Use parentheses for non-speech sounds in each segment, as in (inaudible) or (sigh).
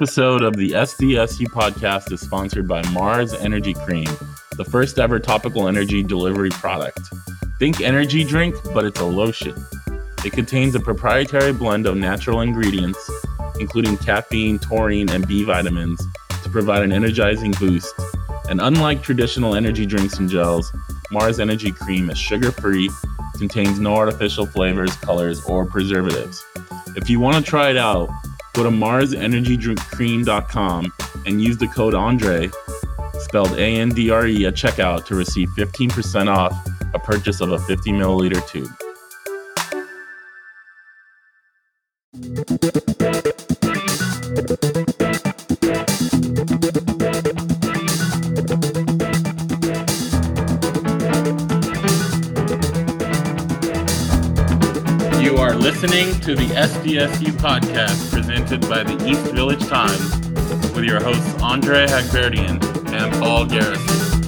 episode of the SDSU podcast is sponsored by Marz Energy Cream, the first ever topical energy delivery product. Think energy drink, but it's a lotion. It contains a proprietary blend of natural ingredients, including caffeine, taurine, and B vitamins, to provide an energizing boost. And unlike traditional energy drinks and gels, Marz Energy Cream is sugar free, contains no artificial flavors, colors, or preservatives. If you want to try it out, go to marsenergydrinkcream.com and use the code Andre, spelled A N D R E, at checkout to receive 15% off a purchase of a 50 milliliter tube. Listening to the SDSU podcast presented by the East Village Times with your hosts Andre Haghverdian and Paul Garrison.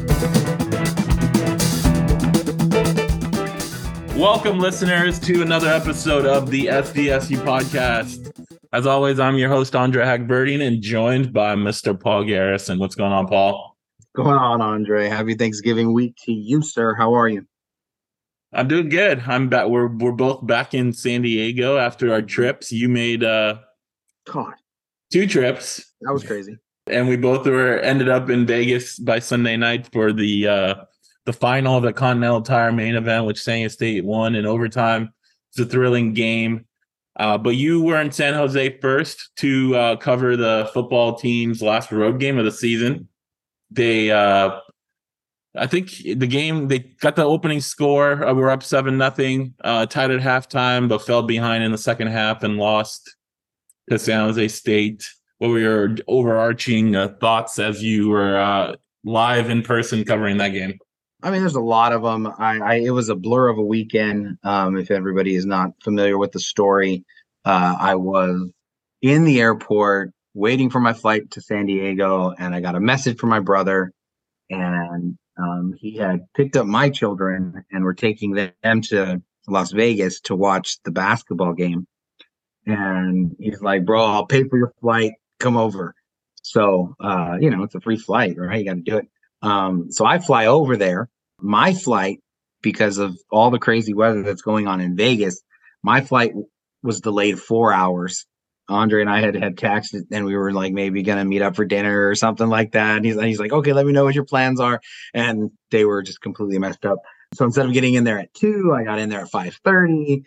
Welcome, listeners, to another episode of the SDSU podcast. As always, I'm your host, Andre Haghverdian, and joined by Mr. Paul Garrison. What's going on, Paul? going on, Andre? Happy Thanksgiving week to you, sir. How are you? I'm doing good. I'm back. We're we're both back in San Diego after our trips. You made uh God, two trips, that was crazy. and we both were ended up in Vegas by Sunday night for the uh the final of the Continental Tire main event, which San Diego State won in overtime. It's a thrilling game. Uh, but you were in San Jose first to uh, cover the football team's last road game of the season. They, uh, I think the game they got the opening score. Uh, we were up seven nothing, uh, tied at halftime, but fell behind in the second half and lost to San Jose State. What were your overarching uh, thoughts as you were uh, live in person covering that game? I mean, there's a lot of them. I, I it was a blur of a weekend. Um, if everybody is not familiar with the story, uh, I was in the airport waiting for my flight to San Diego, and I got a message from my brother, and um, he had picked up my children and were taking them to Las Vegas to watch the basketball game. And he's like, "Bro, I'll pay for your flight. Come over." So, uh, you know, it's a free flight, right? You got to do it. Um, so I fly over there. My flight, because of all the crazy weather that's going on in Vegas, my flight was delayed four hours. Andre and I had had texted, and we were like maybe gonna meet up for dinner or something like that. And he's, he's like, okay, let me know what your plans are. And they were just completely messed up. So instead of getting in there at two, I got in there at five thirty.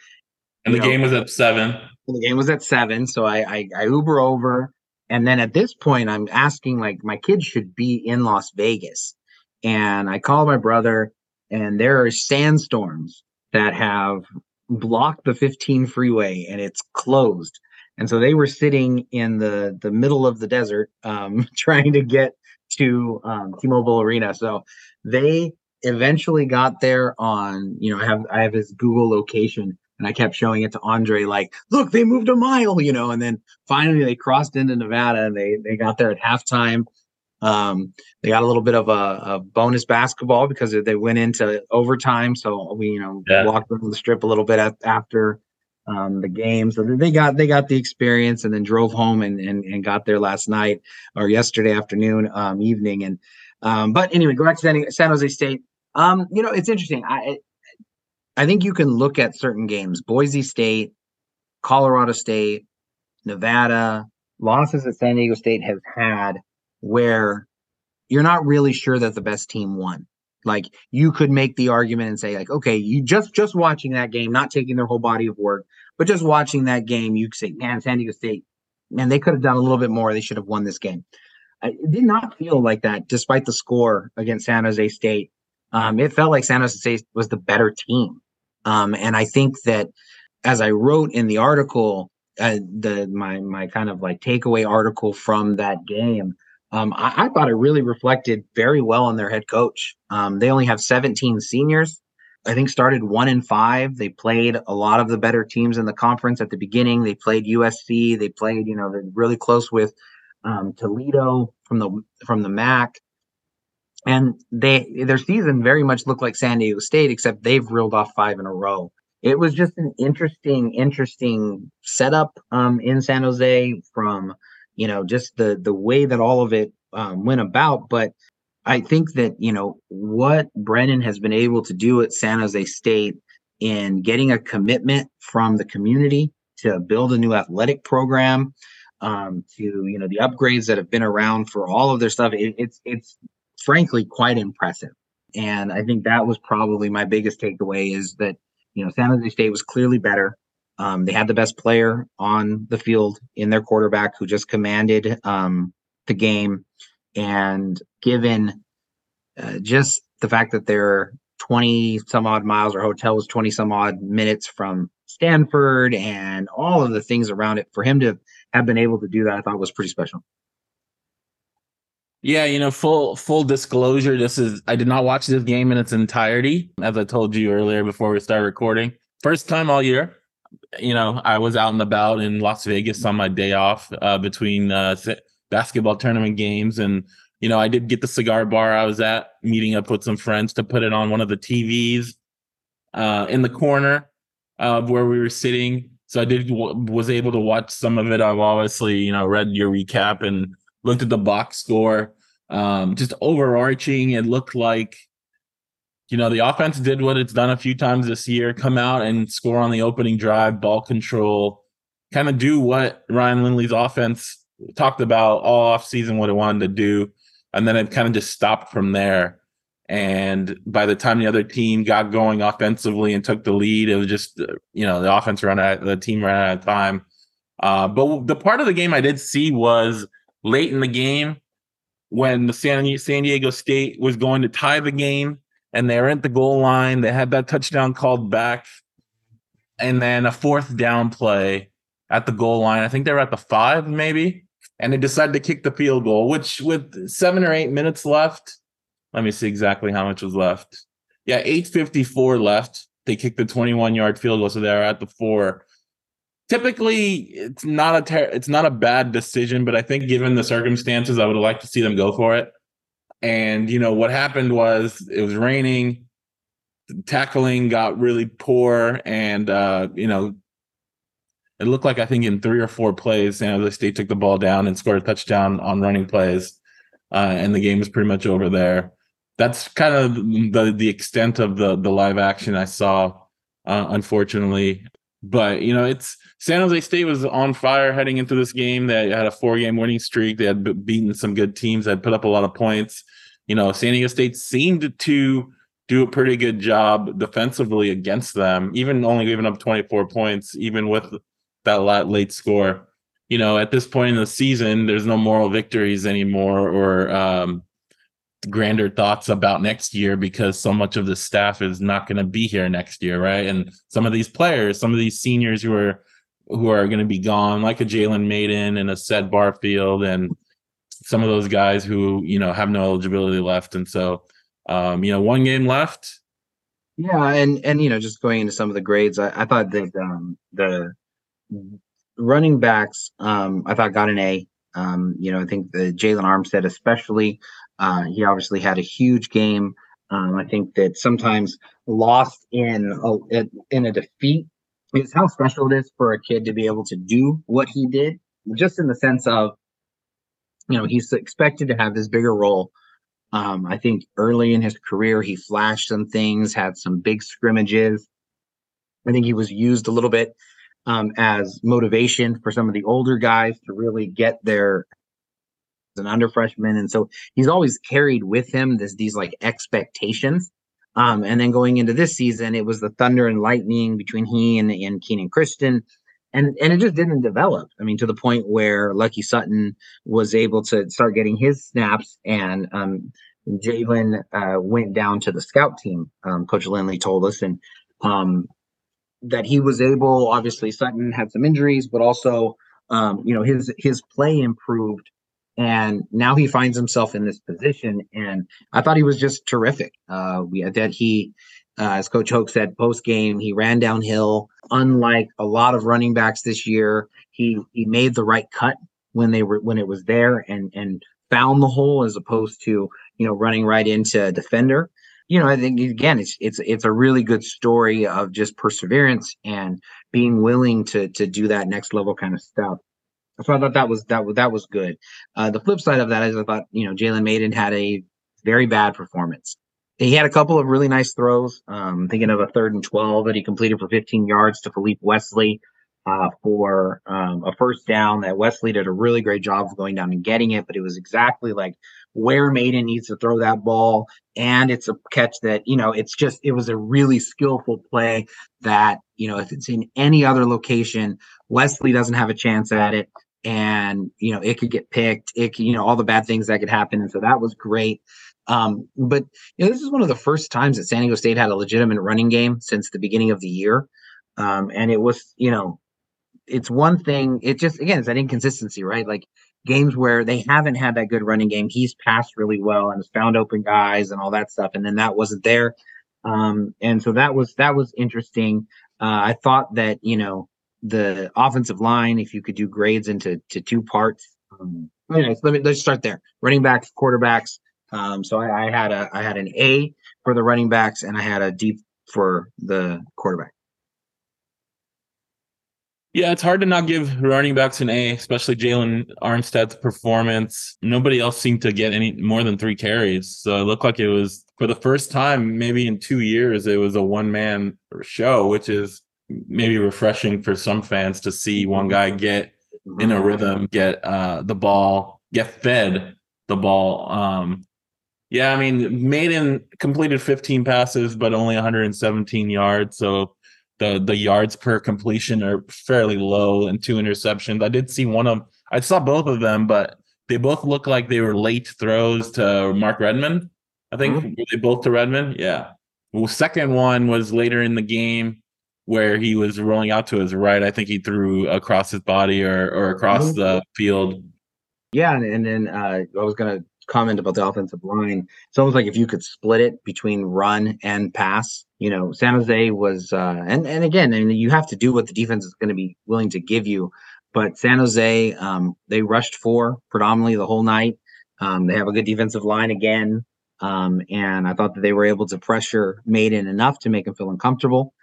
And the know, game was at seven. the game was at seven, so I, I I Uber over, and then at this point, I'm asking like my kids should be in Las Vegas, and I call my brother, and there are sandstorms that have blocked the 15 freeway, and it's closed, and so they were sitting in the the middle of the desert, um, (laughs) trying to get to um, T-Mobile Arena. So they eventually got there on, you know, I have I have his Google location and I kept showing it to Andre, like, look, they moved a mile, you know, and then finally they crossed into Nevada and they they got there at halftime. Um, they got a little bit of a, a bonus basketball because they went into overtime. So we, you know, Yeah. walked around the strip a little bit after um, the game. So they got they got the experience and then drove home and and, and got there last night or yesterday afternoon, um, evening. And um, but anyway, go back to San, Jose State. Um, you know, it's interesting. I I think you can look at certain games, Boise State, Colorado State, Nevada, losses that San Diego State has had where you're not really sure that the best team won. Like you could make the argument and say, like, okay, you just just watching that game, not taking their whole body of work, but just watching that game, you could say, man, San Diego State, man, they could have done a little bit more. They should have won this game. It did not feel like that, despite the score against San Jose State. Um, it felt like San Jose State was the better team. Um, and I think that as I wrote in the article, uh, the my my kind of like takeaway article from that game, um, I, I thought it really reflected very well on their head coach. Um, they only have 17 seniors. I think started one in five. They played a lot of the better teams in the conference at the beginning. They played USC. They played, you know, they're really close with um, Toledo from the from the MAC and they their season very much looked like San Diego State, except they've reeled off five in a row. It was just an interesting, interesting setup um, in San Jose from you know, just the the way that all of it um, went about. But I think that you know what Brennan has been able to do at San Jose State in getting a commitment from the community to build a new athletic program, um, to you know the upgrades that have been around for all of their stuff. It, it's it's frankly quite impressive, and I think that was probably my biggest takeaway is that you know San Jose State was clearly better. Um, they had the best player on the field in their quarterback who just commanded um, the game. And given uh, just the fact that they're 20 some odd miles, our hotel was 20 some odd minutes from Stanford and all of the things around it, for him to have been able to do that, I thought was pretty special. Yeah, you know, full full disclosure, this is I did not watch this game in its entirety, as I told you earlier before we started recording. First time all year you know, I was out and about in Las Vegas on my day off uh, between uh, basketball tournament games, and you know, I did get the cigar bar I was at, meeting up with some friends to put it on one of the TVs uh, in the corner of where we were sitting. So I did was able to watch some of it. I've obviously, you know, read your recap and looked at the box score. Um, just overarching, it looked like you know, the offense did what it's done a few times this year come out and score on the opening drive, ball control, kind of do what Ryan Lindley's offense talked about all offseason, what it wanted to do. And then it kind of just stopped from there. And by the time the other team got going offensively and took the lead, it was just, you know, the offense ran out, the team ran out of time. Uh, but the part of the game I did see was late in the game when the San, San Diego State was going to tie the game and they're at the goal line. They had that touchdown called back, and then a fourth down play at the goal line. I think they were at the five, maybe, and they decided to kick the field goal. Which, with seven or eight minutes left, let me see exactly how much was left. Yeah, eight fifty four left. They kicked the twenty one yard field goal, so they're at the four. Typically, it's not a ter- it's not a bad decision, but I think given the circumstances, I would liked to see them go for it. And you know what happened was it was raining, tackling got really poor, and uh, you know it looked like I think in three or four plays, San Jose State took the ball down and scored a touchdown on running plays, uh, and the game was pretty much over there. That's kind of the the extent of the the live action I saw. Uh, unfortunately, but you know, it's San Jose State was on fire heading into this game. They had a four game winning streak. They had beaten some good teams. They had put up a lot of points. You know, San Diego State seemed to do a pretty good job defensively against them, even only giving up 24 points, even with that late score. You know, at this point in the season, there's no moral victories anymore or um, grander thoughts about next year because so much of the staff is not going to be here next year, right? And some of these players, some of these seniors who are who are going to be gone, like a Jalen Mayden and a Sed Barfield, and some of those guys who you know have no eligibility left, and so um, you know one game left. Yeah, and and you know just going into some of the grades, I, I thought that um, the running backs, um, I thought got an A. Um, you know, I think the Jalen Armstead, especially, uh, he obviously had a huge game. Um, I think that sometimes lost in a, in a defeat is how special it is for a kid to be able to do what he did, just in the sense of, you know, he's expected to have this bigger role. Um, I think early in his career, he flashed some things, had some big scrimmages. I think he was used a little bit um, as motivation for some of the older guys to really get their as an under freshman, and so he's always carried with him this these like expectations. Um, and then going into this season, it was the thunder and lightning between he and, and Kenan Christon. And, and it just didn't develop. I mean, to the point where Lucky Sutton was able to start getting his snaps, and um, Jalen uh, went down to the scout team. Um, Coach Lindley told us, and um, that he was able. Obviously, Sutton had some injuries, but also, um, you know, his his play improved and now he finds himself in this position. And I thought he was just terrific. Uh, we that he, uh, as Coach Hoke said post game, he ran downhill. Unlike a lot of running backs this year, he he made the right cut when they were when it was there and and found the hole as opposed to you know running right into a defender. You know, I think again, it's it's it's a really good story of just perseverance and being willing to to do that next level kind of stuff. So I thought that was that was that was good. Uh, the flip side of that is I thought you know Jalen Mayden had a very bad performance. He had a couple of really nice throws. Um, thinking of a third and twelve that he completed for 15 yards to Philippe Wesley uh, for um, a first down. That Wesley did a really great job of going down and getting it, but it was exactly like where Mayden needs to throw that ball, and it's a catch that you know it's just it was a really skillful play that you know if it's in any other location, Wesley doesn't have a chance at it and you know it could get picked it you know all the bad things that could happen and so that was great um, but you know this is one of the first times that san diego state had a legitimate running game since the beginning of the year um, and it was you know it's one thing it just again it's that inconsistency right like games where they haven't had that good running game he's passed really well and has found open guys and all that stuff and then that wasn't there um, and so that was that was interesting uh, i thought that you know the offensive line, if you could do grades into to two parts. Um, anyways, let me let's start there. Running backs, quarterbacks. Um, so I, I had a I had an A for the running backs, and I had a D for the quarterback. Yeah, it's hard to not give running backs an A, especially Jalen Armstead's performance. Nobody else seemed to get any more than three carries. So it looked like it was for the first time, maybe in two years, it was a one man show, which is maybe refreshing for some fans to see one guy get in a rhythm, get uh, the ball, get fed the ball. Um, yeah, I mean, Mayden completed 15 passes, but only 117 yards. So the the yards per completion are fairly low, and two interceptions. I did see one of I saw both of them, but they both look like they were late throws to Mark Redmond. I think mm-hmm. they both to Redmond. Yeah. Well, second one was later in the game where he was rolling out to his right. I think he threw across his body or or across the field. Yeah, and, and then uh, I was gonna comment about the offensive line. It's almost like if you could split it between run and pass. You know, San Jose was, uh, and and again, and you have to do what the defense is going to be willing to give you. But San Jose, um, they rushed four predominantly the whole night. Um, they have a good defensive line again, um, and I thought that they were able to pressure Mayden enough to make him feel uncomfortable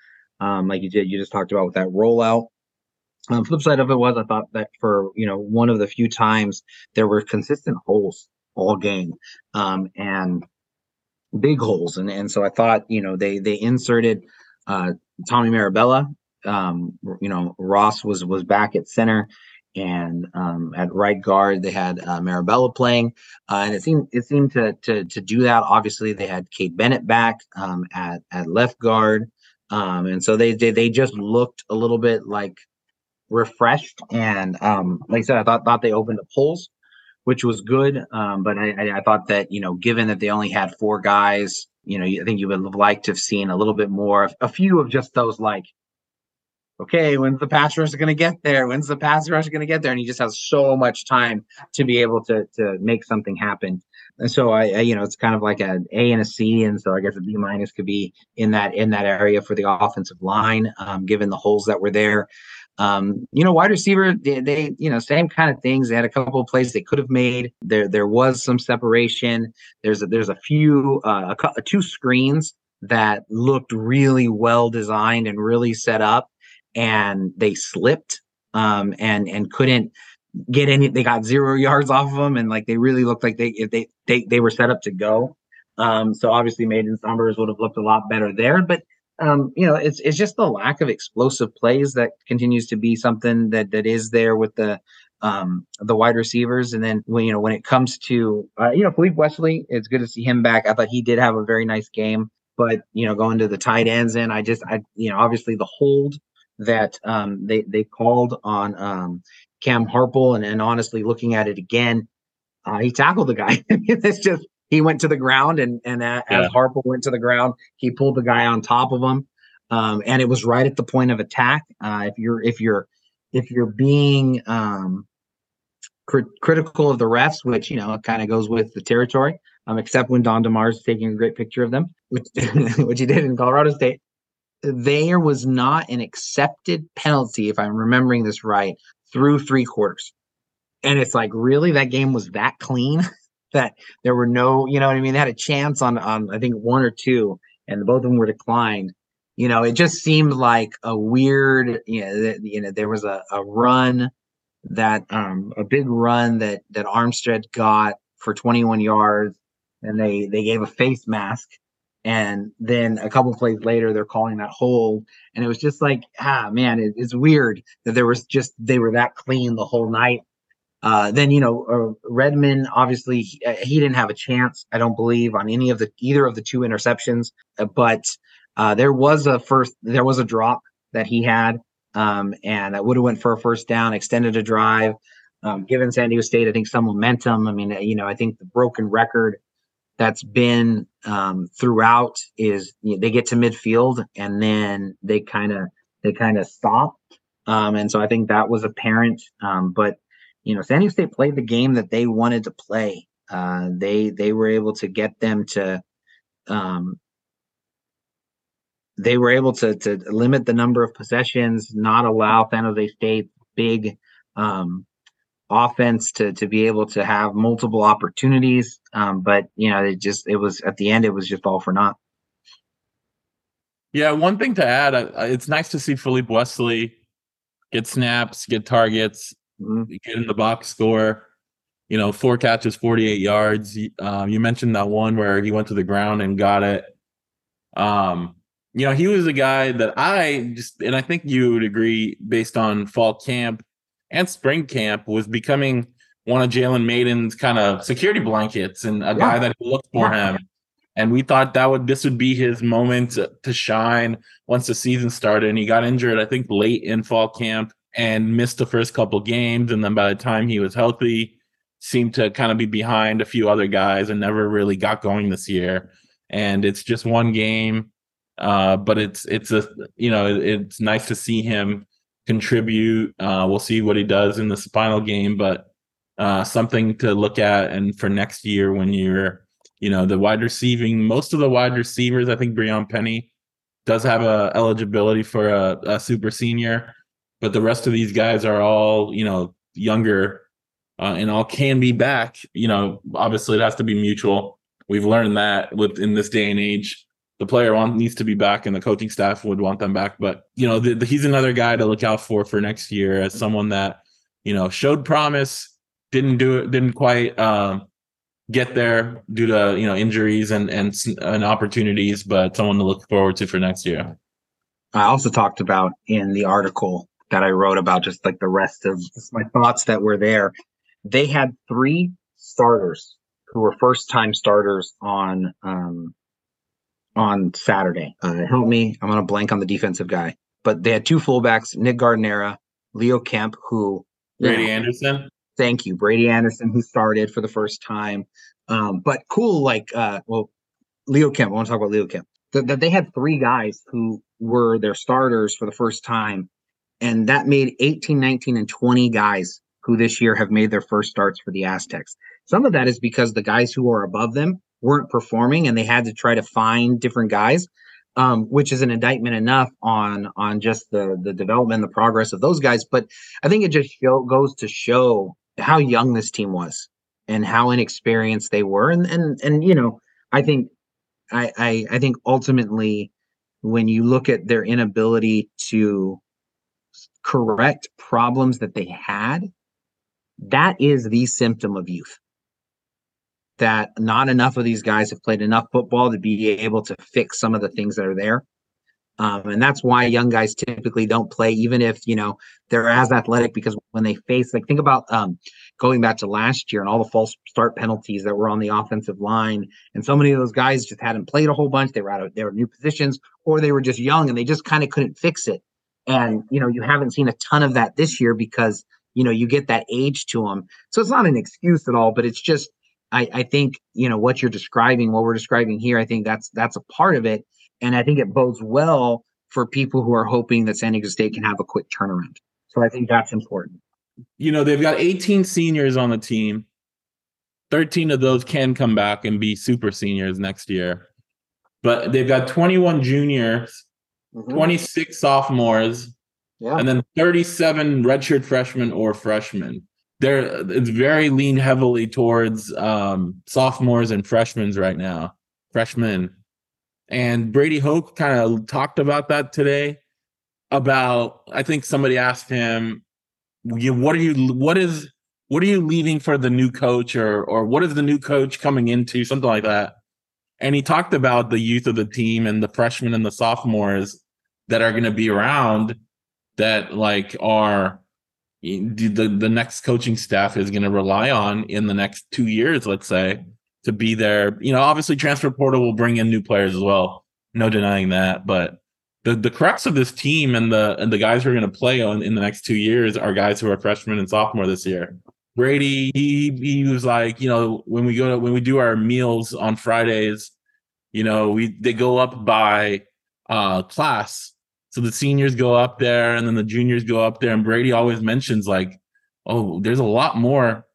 um, like you did, you just talked about with that rollout. Um, flip side of it was I thought that for you know one of the few times there were consistent holes all game, um, and big holes, and and so I thought you know they they inserted uh, Tommy Marabella. Um, you know Ross was was back at center, and um, at right guard they had uh, Marabella playing, uh, and it seemed it seemed to to to do that. Obviously, they had Cade Bennett back um, at at left guard. Um, and so they, they they just looked a little bit like refreshed. And um, like I said, I thought thought they opened up holes, which was good. Um, but I, I thought that you know, given that they only had four guys, you know, I think you would have liked to have seen a little bit more, a few of just those like, okay, when's the pass rush going to get there? When's the pass rush going to get there? And he just has so much time to be able to to make something happen. And so I, I, you know, it's kind of like an A and a C, and so I guess a B minus could be in that in that area for the offensive line, um, given the holes that were there. Um, you know, wide receiver, they, they, you know, same kind of things. They had a couple of plays they could have made. There, there was some separation. There's a, there's a few, uh, a, two screens that looked really well designed and really set up, and they slipped um, and and couldn't get any. They got zero yards off of them, and like they really looked like they if they they they were set up to go. Um, so obviously, Mayden's numbers would have looked a lot better there, but um, you know, it's it's just the lack of explosive plays that continues to be something that that is there with the um, the wide receivers. And then when you know when it comes to uh, you know Philippe Wesley, it's good to see him back. I thought he did have a very nice game, but you know going to the tight ends and I just I you know obviously the hold that um, they they called on um, Cam Harple, and, and honestly, looking at it again, uh, he tackled the guy. (laughs) it's just he went to the ground, and and as yeah. Harple went to the ground, he pulled the guy on top of him, um, and it was right at the point of attack. Uh, if you're if you're if you're being um, cr- critical of the refs, which you know kind of goes with the territory, um, except when Don DeMars is taking a great picture of them, which (laughs) which he did in Colorado State there was not an accepted penalty, if I'm remembering this right, through three quarters. And it's like, really, that game was that clean (laughs) that there were no, you know what I mean? They had a chance on on I think one or two, and both of them were declined. You know, it just seemed like a weird, you know, you know, there was a, a run that um, a big run that that Armstead got for 21 yards, and they they gave a face mask, and then a couple plays later they're calling that hold, and it was just like ah man, it, it's weird that there was just they were that clean the whole night. Uh, then you know uh, Redmond obviously he, uh, he, didn't have a chance I don't believe on any of the either of the two interceptions, uh, but uh, there was a first there was a drop that he had um, and that would have went for a first down, extended a drive, um, given San Diego State, I think some momentum. I mean, you know, I think the broken record that's been um, throughout is you know, they get to midfield and then they kind of they kind of stop, um, and so I think that was apparent. Um, but you know, San Diego State played the game that they wanted to play. Uh, they they were able to get them to um, they were able to to limit the number of possessions, not allow San Jose State big um, offense to to be able to have multiple opportunities. Um, but you know, it just it was at the end, it was just all for naught. Yeah, one thing to add, it's nice to see Philippe Wesley get snaps, get targets, mm-hmm. get in the box score. You know, four catches, 48 yards. Um, you mentioned that one where he went to the ground and got it. Um, you know, he was a guy that I just, and I think you would agree based on fall camp and spring camp, was becoming one of Jalen Mayden's kind of security blankets and a yeah. guy that looked for yeah. him. And we thought that would this would be his moment to shine once the season started. And he got injured, I think, late in fall camp and missed the first couple games. And then by the time he was healthy, seemed to kind of be behind a few other guys and never really got going this year. And it's just one game uh, but it's it's a you know it's nice to see him contribute. Uh, we'll see what he does in this final game, but uh, something to look at. And for next year, when you're you know the wide receiving, most of the wide receivers, I think Brionne Penny does have a eligibility for a, a super senior, but the rest of these guys are all you know younger uh, and all can be back. You know, obviously it has to be mutual. We've learned that with in this day and age the player want, needs to be back and the coaching staff would want them back. But, you know, the, the, he's another guy to look out for for next year as someone that, you know, showed promise, didn't do it, didn't quite um, get there due to, you know, injuries and, and, and opportunities, but someone to look forward to for next year. I also talked about in the article that I wrote about just like the rest of my thoughts that were there. They had three starters who were first time starters on um, on Saturday. Uh, help me. I'm going to blank on the defensive guy, but they had two fullbacks, Nick Gardenera, Leo Kemp, who Brady know, Anderson. Thank you, Brady Anderson, who started for the first time. Um, but cool, like, uh, well, Leo Kemp. I want to talk about Leo Kemp. That, that they had three guys who were their starters for the first time, and that made 18, 19, and 20 guys who this year have made their first starts for the Aztecs. Some of that is because the guys who are above them weren't performing and they had to try to find different guys um, which is an indictment enough on on just the the development the progress of those guys but i think it just show, goes to show how young this team was and how inexperienced they were and and and you know i think i i, I think ultimately when you look at their inability to correct problems that they had that is the symptom of youth that not enough of these guys have played enough football to be able to fix some of the things that are there. Um, and that's why young guys typically don't play, even if you know they're as athletic. Because when they face, like, think about um, going back to last year and all the false start penalties that were on the offensive line, and so many of those guys just hadn't played a whole bunch. They were out of their new positions, or they were just young and they just kind of couldn't fix it. And you know, you haven't seen a ton of that this year because you know you get that age to them. So it's not an excuse at all, but it's just I, I think you know what you're describing, what we're describing here. I think that's that's a part of it, and I think it bodes well for people who are hoping that San Diego State can have a quick turnaround. So I think that's important. You know, they've got 18 seniors on the team. 13 of those can come back and be super seniors next year. But they've got 21 juniors, mm-hmm. 26 sophomores, yeah. and then 37 redshirt freshmen or freshmen there it's very lean heavily towards um, sophomores and freshmen right now, freshmen. And Brady Hoke kind of talked about that today. About I think somebody asked him, what are you what is what are you leaving for the new coach or or what is the new coach coming into something like that and he talked about the youth of the team and the freshmen and the sophomores that are going to be around that like are the the next coaching staff is going to rely on in the next 2 years let's say to be there. You know obviously transfer portal will bring in new players as well no denying that but the the crux of this team and the and the guys who are going to play on in the next 2 years are guys who are freshmen and sophomore this year Brady he he was like you know when we go to when we do our meals on Fridays you know we they go up by uh class so the seniors go up there and then the juniors go up there. And Brady always mentions, like, oh, there's a lot more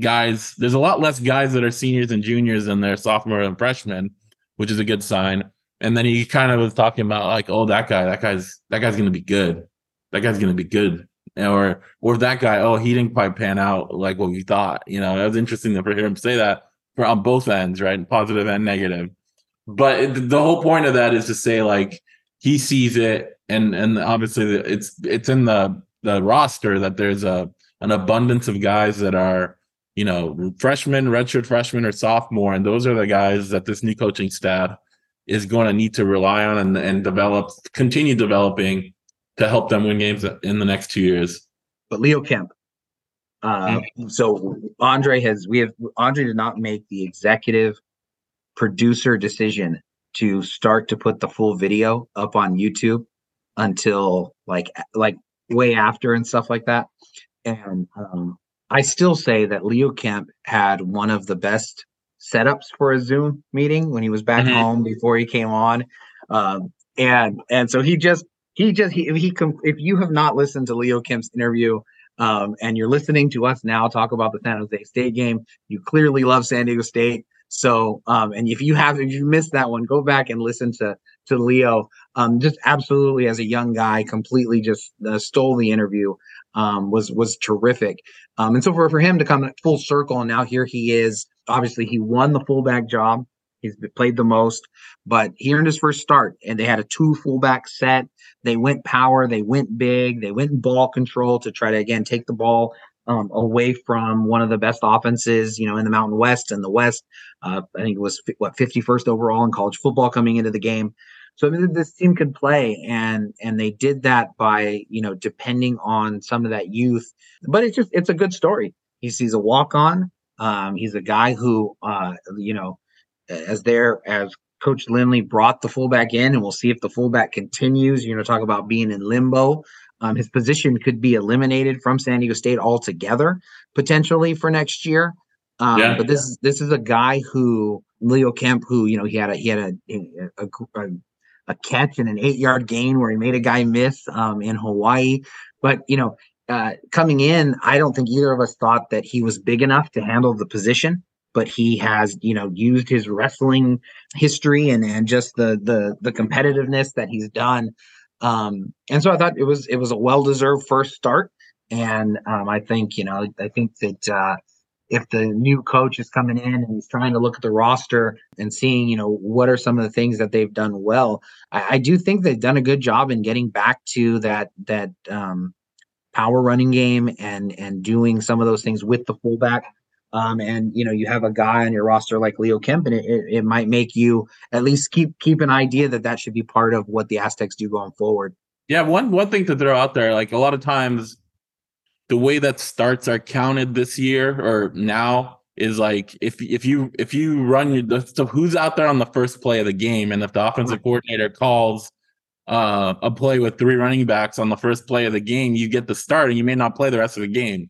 guys. There's a lot less guys that are seniors and juniors than their sophomore and freshmen, which is a good sign. And then he kind of was talking about like, oh, that guy, that guy's that guy's gonna be good. That guy's gonna be good. Or or that guy, oh, he didn't quite pan out like what we thought. You know, it was interesting to hear him say that for on both ends, right? Positive and negative. But the whole point of that is to say like he sees it and and obviously it's it's in the the roster that there's a an abundance of guys that are you know freshmen, redshirt freshmen, or sophomore, and those are the guys that this new coaching staff is going to need to rely on and, and develop, continue developing to help them win games in the next two years. But Leo Kemp, uh, mm-hmm. so Andre has we have Andre did not make the executive producer decision to start to put the full video up on YouTube until like like way after and stuff like that. And um, I still say that Leo Kemp had one of the best setups for a Zoom meeting when he was back mm-hmm. home before he came on. Um, and and so he just he just he he com- if you have not listened to Leo Kemp's interview um, and you're listening to us now talk about the San Jose State game, you clearly love San Diego State. So, um, and if you have, if you missed that one, go back and listen to to Leo. Um, just absolutely as a young guy, completely just uh, stole the interview. Um, was was terrific. Um, and so for for him to come full circle, and now here he is. Obviously, he won the fullback job. He's played the most, but he earned his first start, and they had a two fullback set. They went power, they went big, they went ball control to try to again take the ball um, away from one of the best offenses, you know, in the Mountain West and the West. Uh, I think it was what 51st overall in college football coming into the game. So I mean, this team could play, and and they did that by you know depending on some of that youth. But it's just it's a good story. He sees a walk on. Um, he's a guy who uh, you know, as there as Coach Lindley brought the fullback in, and we'll see if the fullback continues. You know, talk about being in limbo. Um, his position could be eliminated from San Diego State altogether potentially for next year. Um, yeah. But this is this is a guy who Leo Kemp, who you know he had a he had a a, a, a catch and an eight yard gain where he made a guy miss um, in Hawaii. But you know, uh, coming in, I don't think either of us thought that he was big enough to handle the position. But he has, you know, used his wrestling history and and just the the the competitiveness that he's done um, and so I thought it was it was a well deserved first start. And um, I think you know I think that uh, if the new coach is coming in and he's trying to look at the roster and seeing you know what are some of the things that they've done well, I, I do think they've done a good job in getting back to that that um, power running game and and doing some of those things with the fullback um, and you know you have a guy on your roster like Leo Kemp, and it, it, it, might make you at least keep keep an idea that that should be part of what the Aztecs do going forward. Yeah, one one thing to throw out there, like a lot of times, the way that starts are counted this year or now is like if if you if you run your so who's out there on the first play of the game, and if the offensive coordinator calls uh, a play with three running backs on the first play of the game, you get the start, and you may not play the rest of the game.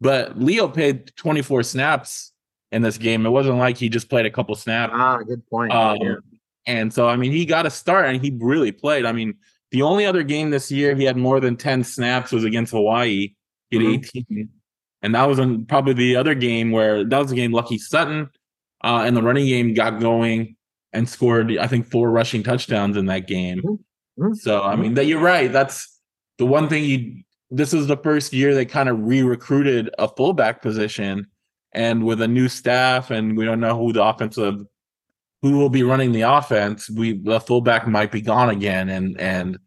But Leo played 24 snaps in this game. It wasn't like he just played a couple snaps. Ah, good point. Um, yeah. And so, I mean, he got a start and he really played. I mean, the only other game this year he had more than 10 snaps was against Hawaii. He had mm-hmm. 18. And that was probably the other game where that was the game Lucky Sutton uh, and the running game got going and scored, I think, four rushing touchdowns in that game. Mm-hmm. So, I mean, that you're right. That's the one thing you this is the first year they kind of re-recruited a fullback position and with a new staff and we don't know who the offensive who will be running the offense we the fullback might be gone again and and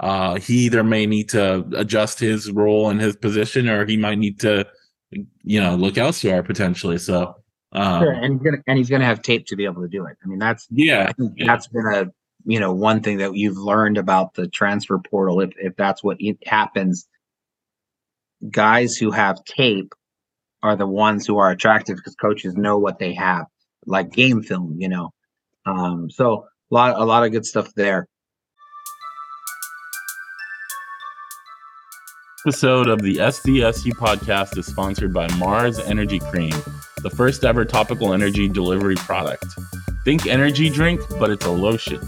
uh, he either may need to adjust his role and his position, or he might need to, you know, look elsewhere potentially. So, um, sure. and he's gonna and he's gonna have tape to be able to do it. I mean, that's yeah, yeah. that's been a you know one thing that you've learned about the transfer portal. If if that's what happens, guys who have tape are the ones who are attractive because coaches know what they have, like game film, you know. Um, so a lot a lot of good stuff there. episode of the SDSU podcast is sponsored by Marz Energy Cream, the first ever topical energy delivery product. Think energy drink, but it's a lotion.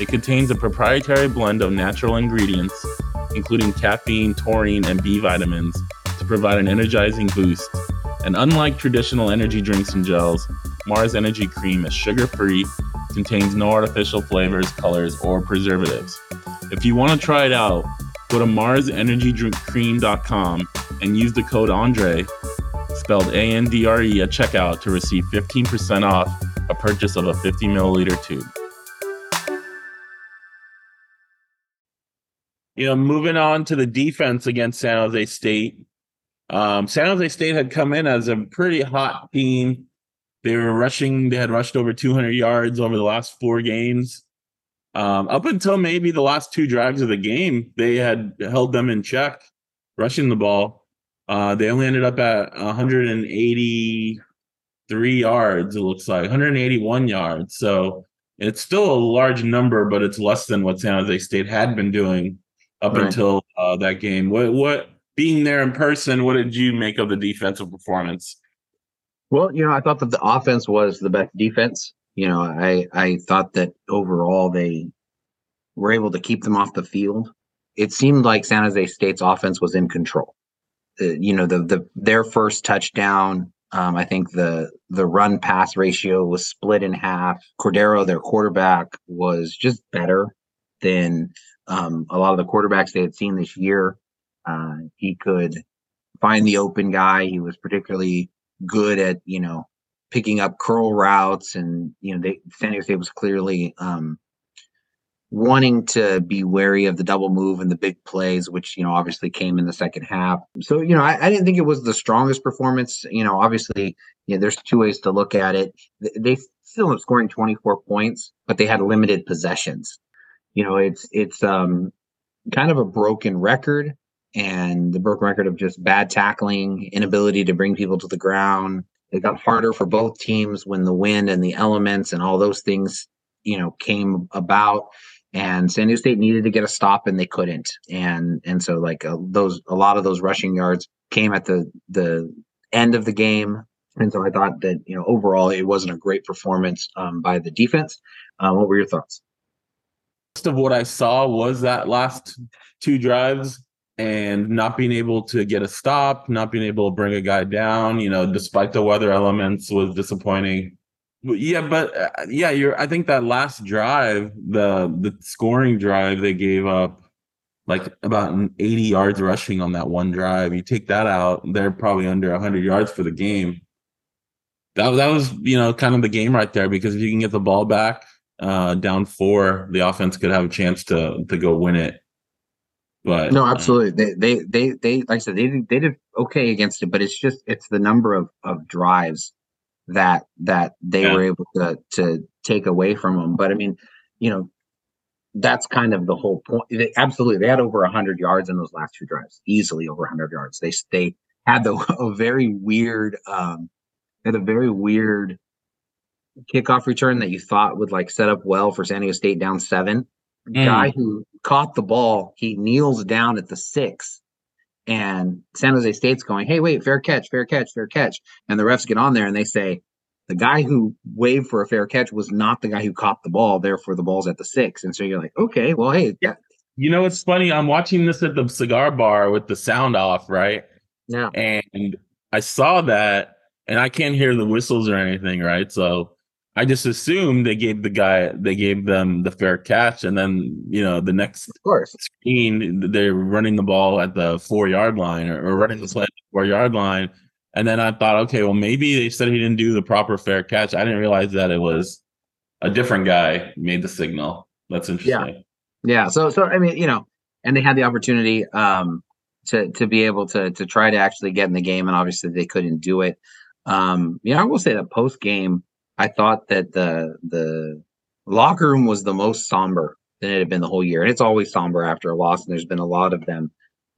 It contains a proprietary blend of natural ingredients, including caffeine, taurine, and B vitamins, to provide an energizing boost. And unlike traditional energy drinks and gels, Marz Energy Cream is sugar free, contains no artificial flavors, colors, or preservatives. If you want to try it out, Go to marsenergydrinkcream.com and use the code Andre, spelled A N D R E, at checkout to receive 15% off a purchase of a 50 milliliter tube. You know, moving on to the defense against San Jose State. Um, San Jose State had come in as a pretty hot team. They were rushing, they had rushed over 200 yards over the last four games. Um, up until maybe the last two drives of the game, they had held them in check, rushing the ball. Uh, they only ended up at 183 yards, it looks like 181 yards. So it's still a large number, but it's less than what San Jose State had been doing up right. until uh, that game. What, what, being there in person, what did you make of the defensive performance? Well, you know, I thought that the offense was the best defense you know, I I thought that overall they were able to keep them off the field. It seemed like San Jose State's offense was in control. Uh, you know, the the their first touchdown, um, I think the the run pass ratio was split in half. Cordeiro, their quarterback, was just better than um, a lot of the quarterbacks they had seen this year. Uh, he could find the open guy. He was particularly good at you know picking up curl routes, and you know, they, San Diego State was clearly um, wanting to be wary of the double move and the big plays, which you know obviously came in the second half. So you know, I, I didn't think it was the strongest performance. You know, obviously, you know, there's two ways to look at it. They still up scoring 24 points, but they had limited possessions. You know, it's it's um kind of a broken record and the broken record of just bad tackling, inability to bring people to the ground, it got harder for both teams when the wind and the elements and all those things, you know, came about. And San Diego State needed to get a stop, and they couldn't. And and so like uh, those, a lot of those rushing yards came at the the end of the game. And so I thought that you know overall it wasn't a great performance um, by the defense. Uh, what were your thoughts? Of what I saw was that last two drives and not being able to get a stop, not being able to bring a guy down, you know, despite the weather elements was disappointing. Yeah, but uh, yeah, you're I think that last drive, the the scoring drive they gave up like about 80 yards rushing on that one drive. You take that out, they're probably under 100 yards for the game. That that was, you know, kind of the game right there because if you can get the ball back uh down 4, the offense could have a chance to to go win it but no, uh, absolutely. They, they, they, they, like I said, they did, they did okay against it, but it's just, it's the number of, of drives that, that they yeah. were able to, to take away from them. But I mean, you know, that's kind of the whole point. They, absolutely. They had over hundred yards in those last two drives, easily over hundred yards. They, they had the, (laughs) a very weird, um, they had a very weird kickoff return that you thought would like set up well for San Diego State down seven. Mm. Guy who caught the ball, he kneels down at the six, and San Jose State's going, "Hey, wait, fair catch, fair catch, fair catch," and the refs get on there and they say, "The guy who waved for a fair catch was not the guy who caught the ball. Therefore, the ball's at the six. And so you're like, "Okay, well, hey, yeah." You know, it's funny. I'm watching this at the cigar bar with the sound off, right? Yeah. And I saw that, and I can't hear the whistles or anything, right? So I just assumed they gave the guy they gave them the fair catch, and then you know the next of course screen they're running the ball at the four yard line or, or running the play at the four yard line, and then I thought, okay, well maybe they said he didn't do the proper fair catch. I didn't realize that it was a different guy made the signal. That's interesting. Yeah, yeah. So so I mean, you know, and they had the opportunity um, to to be able to to try to actually get in the game, and obviously they couldn't do it. Um, you know, I will say that post game, I thought that the the locker room was the most somber than it had been the whole year, and it's always somber after a loss, and there's been a lot of them.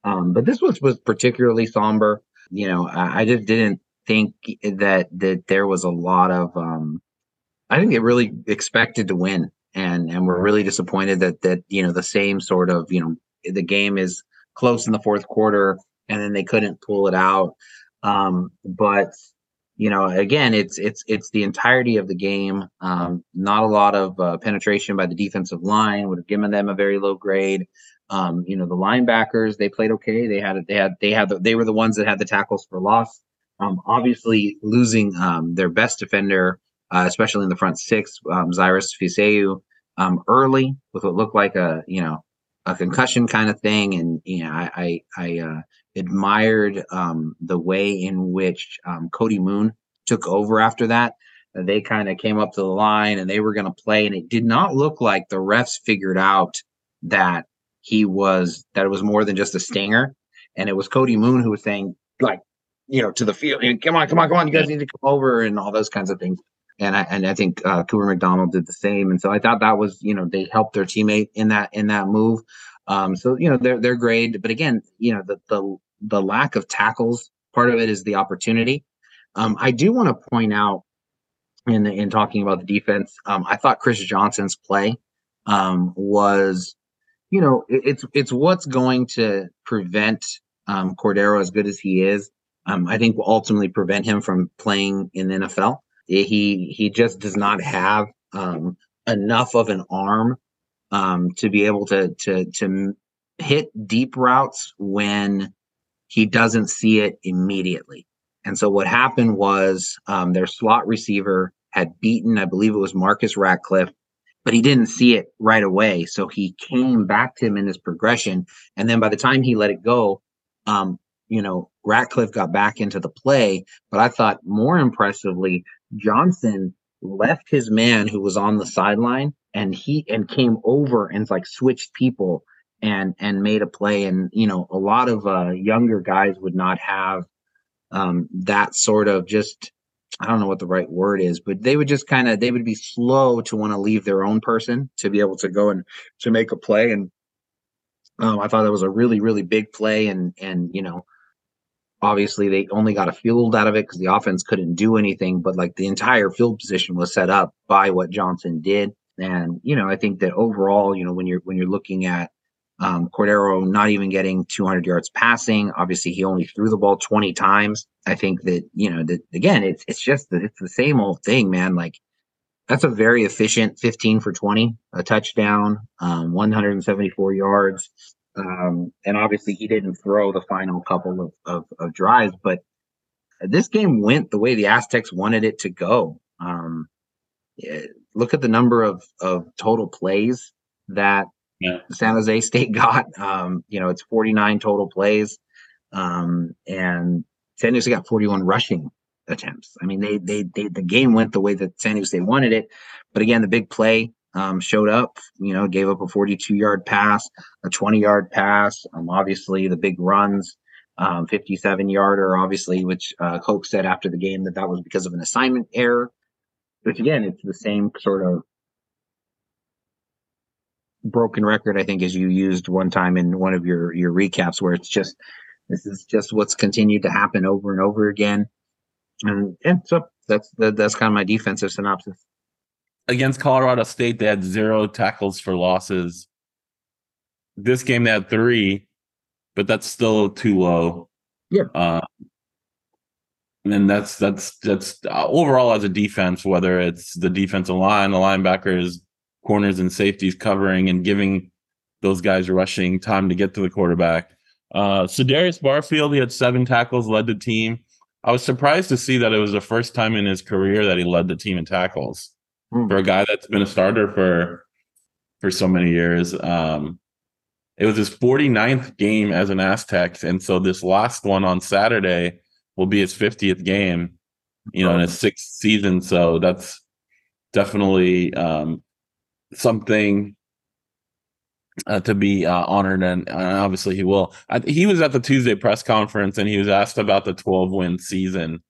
Um, but this was was particularly somber. You know, I, I just didn't think that that there was a lot of. Um, I think they really expected to win, and and we're really disappointed that that you know the same sort of you know the game is close in the fourth quarter, and then they couldn't pull it out. Um, but you know, again, it's it's it's the entirety of the game. Um, not a lot of uh, penetration by the defensive line would have given them a very low grade. Um, you know, the linebackers they played okay. They had they had they had the, they were the ones that had the tackles for loss. Um, obviously, losing um, their best defender, uh, especially in the front six, um, Cyrus Fiseau, um, early with what looked like a you know a concussion kind of thing, and you know I I, I uh, admired um, the way in which um, Cody Moon took over after that. They kind of came up to the line and they were going to play, and it did not look like the refs figured out that he was that it was more than just a stinger, and it was Cody Moon who was saying like, you know, to the field, come on, come on, come on, you guys need to come over and all those kinds of things. And I and I think uh, Cooper McDonald did the same, and so I thought that was you know they helped their teammate in that in that move. Um, so you know they're they're great, but again, you know the the the lack of tackles. Part of it is the opportunity. Um, I do want to point out in in talking about the defense. Um, I thought Chris Johnson's play um, was, you know, it, it's it's what's going to prevent um, Cordeiro as good as he is. Um, I think will ultimately prevent him from playing in the NFL. He he just does not have um, enough of an arm to be able to to to hit deep routes when he doesn't see it immediately. And so what happened was um, their slot receiver had beaten, I believe it was Marcus Ratcliffe, but he didn't see it right away. So he came back to him in his progression. And then by the time he let it go, um, you know, Ratcliffe got back into the play. But I thought more impressively, Johnson left his man who was on the sideline and he and came over and like switched people and and made a play. And you know a lot of uh younger guys would not have um that sort of just i don't know what the right word is but they would just kind of they would be slow to want to leave their own person to be able to go and to make a play. And um, i thought that was a really really big play. And and you know obviously they only got a field out of it because the offense couldn't do anything but like the entire field position was set up by what johnson did. And you know i think that overall you know when you're when you're looking at um, Cordeiro not even getting 200 yards passing. Obviously, he only threw the ball 20 times. I think that you know that again, it's it's just the, it's the same old thing, man. Like that's a very efficient 15 for 20, a touchdown, um, 174 yards. Um, and obviously, he didn't throw the final couple of, of, of, drives, but this game went the way the Aztecs wanted it to go. Um, look at the number of, of total plays that yeah. San Jose (laughs) State got. Um, you know, it's 49 total plays. Um, and San Jose got 41 rushing attempts. I mean, they, they, they, the game went the way that San Jose wanted it. But again, the big play um, showed up, you know, gave up a 42 yard pass, a 20 yard pass. Um, obviously, the big runs, um, 57 yarder, obviously, which uh, Hoke said after the game that that was because of an assignment error. Which again, it's the same sort of broken record, I think, as you used one time in one of your your recaps, where it's just this is just what's continued to happen over and over again. And yeah, so that's that, that's kind of my defensive synopsis. Against Colorado State, they had zero tackles for losses. This game they had three, but that's still too low. Yeah. Uh, and that's that's that's uh, overall as a defense, whether it's the defensive line, the linebackers, corners and safeties covering and giving those guys rushing time to get to the quarterback. Uh, so Darius Barfield, he had seven tackles, led the team. I was surprised to see that it was the first time in his career that he led the team in tackles mm. for a guy that's been a starter for for so many years. Um, it was his 49th game as an Aztec, and so this last one on Saturday will be his 50th game, you know, in his sixth season. So that's definitely um, something uh, to be uh, honored, and uh, obviously he will. I, he was at the Tuesday press conference, and he was asked about the 12 win season,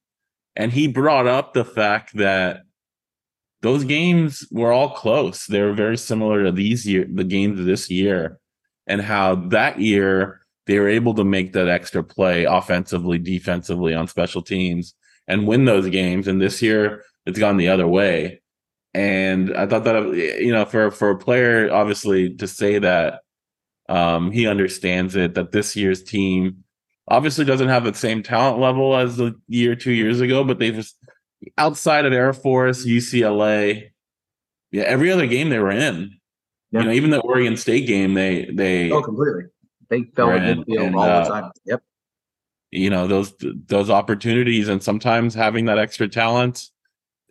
and he brought up the fact that those games were all close. They were very similar to these year, the games this year, and how that year they were able to make that extra play offensively, defensively on special teams and win those games. And this year it's gone the other way. And I thought that you know, for for a player, obviously, to say that um, he understands it that this year's team obviously doesn't have the same talent level as the year two years ago, but they just outside of Air Force, UCLA, yeah, every other game they were in. You know, even the Oregon State game, they they oh completely they fell in midfield all uh, the time. Yep. You know those those opportunities, and sometimes having that extra talent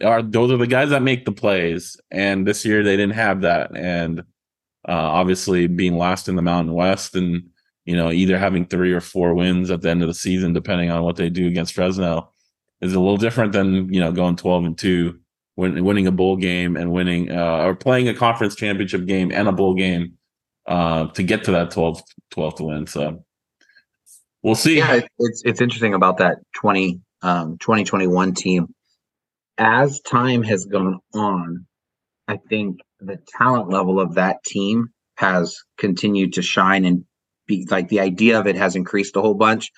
are those are the guys that make the plays. And this year they didn't have that, and uh, obviously being last in the Mountain West, and you know either having three or four wins at the end of the season, depending on what they do against Fresno, is a little different than you know going twelve and two, win, winning a bowl game and winning uh, or playing a conference championship game and a bowl game uh, to get to that 12th 12th win. So we'll see. Yeah, it's it's interesting about that 20 um, 2021 team. As time has gone on, I think the talent level of that team has continued to shine and be like the idea of it has increased a whole bunch.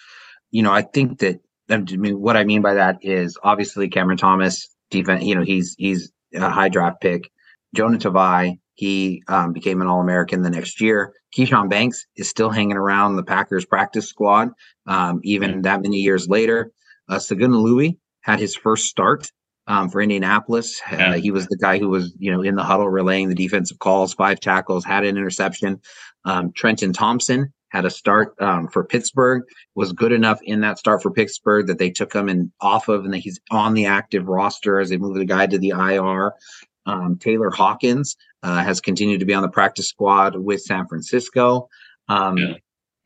You know, I think that I mean what I mean by that is obviously Cameron Thomas, defense. You know, he's he's a high draft pick. Jonah Tavai, he um, became an All American the next year. Keyshawn Banks is still hanging around the Packers practice squad, um, even that many years later. Uh, Saguna Louis had his first start um, for Indianapolis. Uh, he was the guy who was, you know, in the huddle relaying the defensive calls, five tackles, had an interception. Um, Trenton Thompson had a start um, for Pittsburgh, was good enough in that start for Pittsburgh that they took him and off of, and he's on the active roster as they move the guy to the IR. Um, Tayler Hawkins uh, has continued to be on the practice squad with San Francisco. Um, yeah.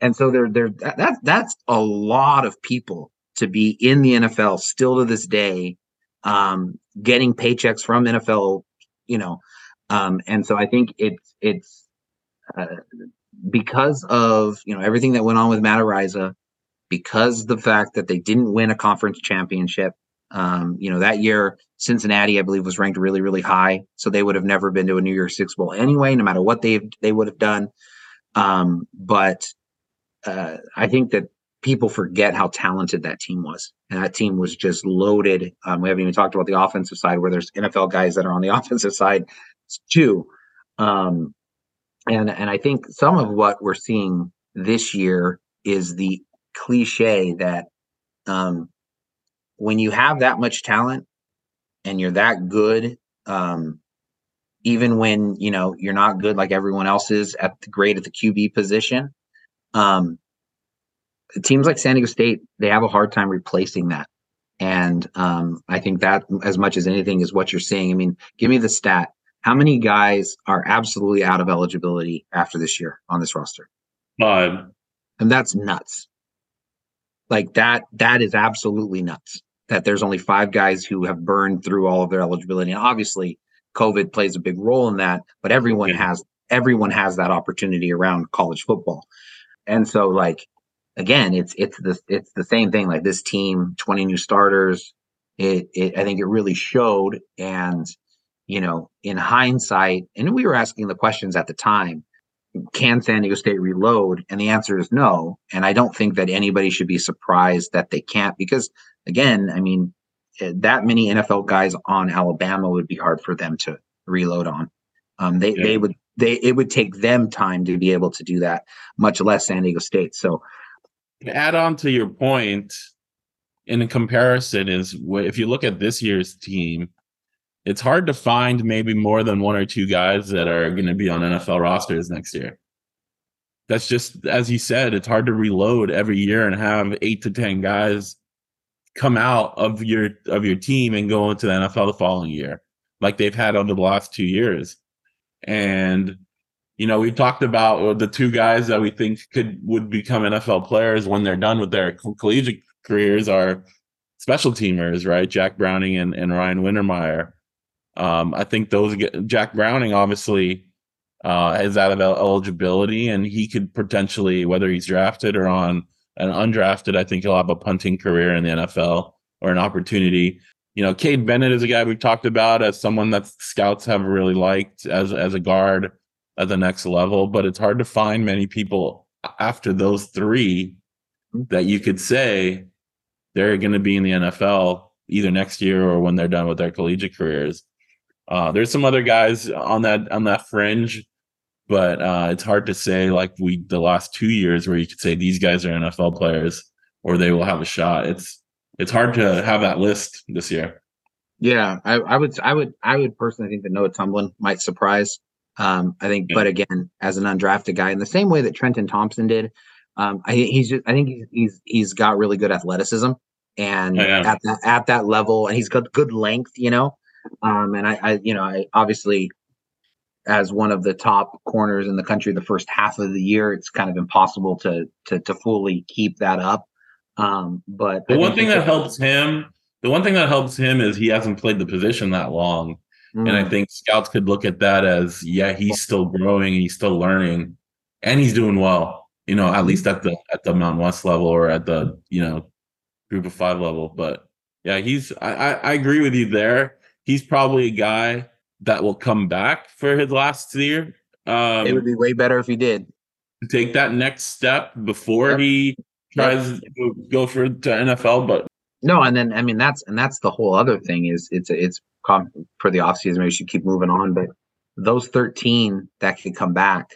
And so there, there, that, that's a lot of people to be in the NFL still to this day, um, getting paychecks from NFL, you know. Um, and so I think it's, it's, uh, because of, you know, everything that went on with Matt Araiza, because the fact that they didn't win a conference championship, um, you know, that year, Cincinnati, I believe, was ranked really, really high. So they would have never been to a New Year's Six Bowl anyway, no matter what they they would have done. Um, but uh, I think that people forget how talented that team was. And that team was just loaded. Um, we haven't even talked about the offensive side where there's NFL guys that are on the (laughs) offensive side too. Um, and and I think some of what we're seeing this year is the cliche that um, when you have that much talent and you're that good, um, even when you know you're not good like everyone else is at the great at the QB position, um, teams like San Diego State they have a hard time replacing that. And um, I think that as much as anything is what you're seeing. I mean, give me the stat. How many guys are absolutely out of eligibility after this year on this roster? Five. And that's nuts. Like that, that is absolutely nuts that there's only five guys who have burned through all of their eligibility. And obviously, COVID plays a big role in that, but everyone yeah. has everyone has that opportunity around college football. And so like again, it's it's the it's the same thing. Like this team, 20 new starters. It, it I think it really showed. And you know, in hindsight, and we were asking the questions at the time, can San Diego State reload? And the answer is no. And I don't think that anybody should be surprised that they can't because again, I mean, eh, that many NFL guys on Alabama would be hard for them to reload on. Um, they yeah. they would they it would take them time to be able to do that, much less San Diego State. So, add on to your point, in comparison, is if you look at this year's team, it's hard to find maybe more than one or two guys that are going to be on NFL rosters next year. That's just as you said, it's hard to reload every year and have eight to ten guys come out of your of your team and go into the NFL the following year, like they've had over the last two years. And you know, we talked about the two guys that we think could would become NFL players when they're done with their collegiate careers are special teamers, right? Jack Browning and, and Ryan Wintermeyer. Um, I think those Jack Browning obviously uh, is out of eligibility, and he could potentially, whether he's drafted or on an undrafted, I think he'll have a punting career in the NFL or an opportunity. You know, Cade Bennett is a guy we've talked about as someone that scouts have really liked as as a guard at the next level, but it's hard to find many people after those three that you could say they're going to be in the NFL either next year or when they're done with their collegiate careers. Uh, there's some other guys on that on that fringe, but uh, it's hard to say like we the last two years where you could say these guys are NFL players or they will have a shot. It's it's hard to have that list this year. Yeah, I, I would I would I would personally think that Noah Tumblin might surprise. Um, I think, yeah. but again, as an undrafted guy, in the same way that Trenton Thompson did, um, I he's just, I think he's, he's he's got really good athleticism, and oh, yeah. at that at that level, and he's got good length, you know. Um, and I, I, you know, I obviously as one of the top corners in the country the first half of the year, it's kind of impossible to to to fully keep that up. Um, but the one thing that helps him, the one thing that helps him is he hasn't played the position that long. Mm. And I mm. think scouts could look at that as, yeah, he's still growing and he's still learning and he's doing well, you know, at least at the at the Mountain West level or at the, you know, group of five level. But yeah, he's I, I, I agree with you there. He's probably a guy that will come back for his last year. Um, it would be way better if he did take that next step before yep. he tries to go for to NFL. But no, and then I mean that's and that's the whole other thing is it's it's for the offseason. Maybe we should keep moving on, but those 13 that could come back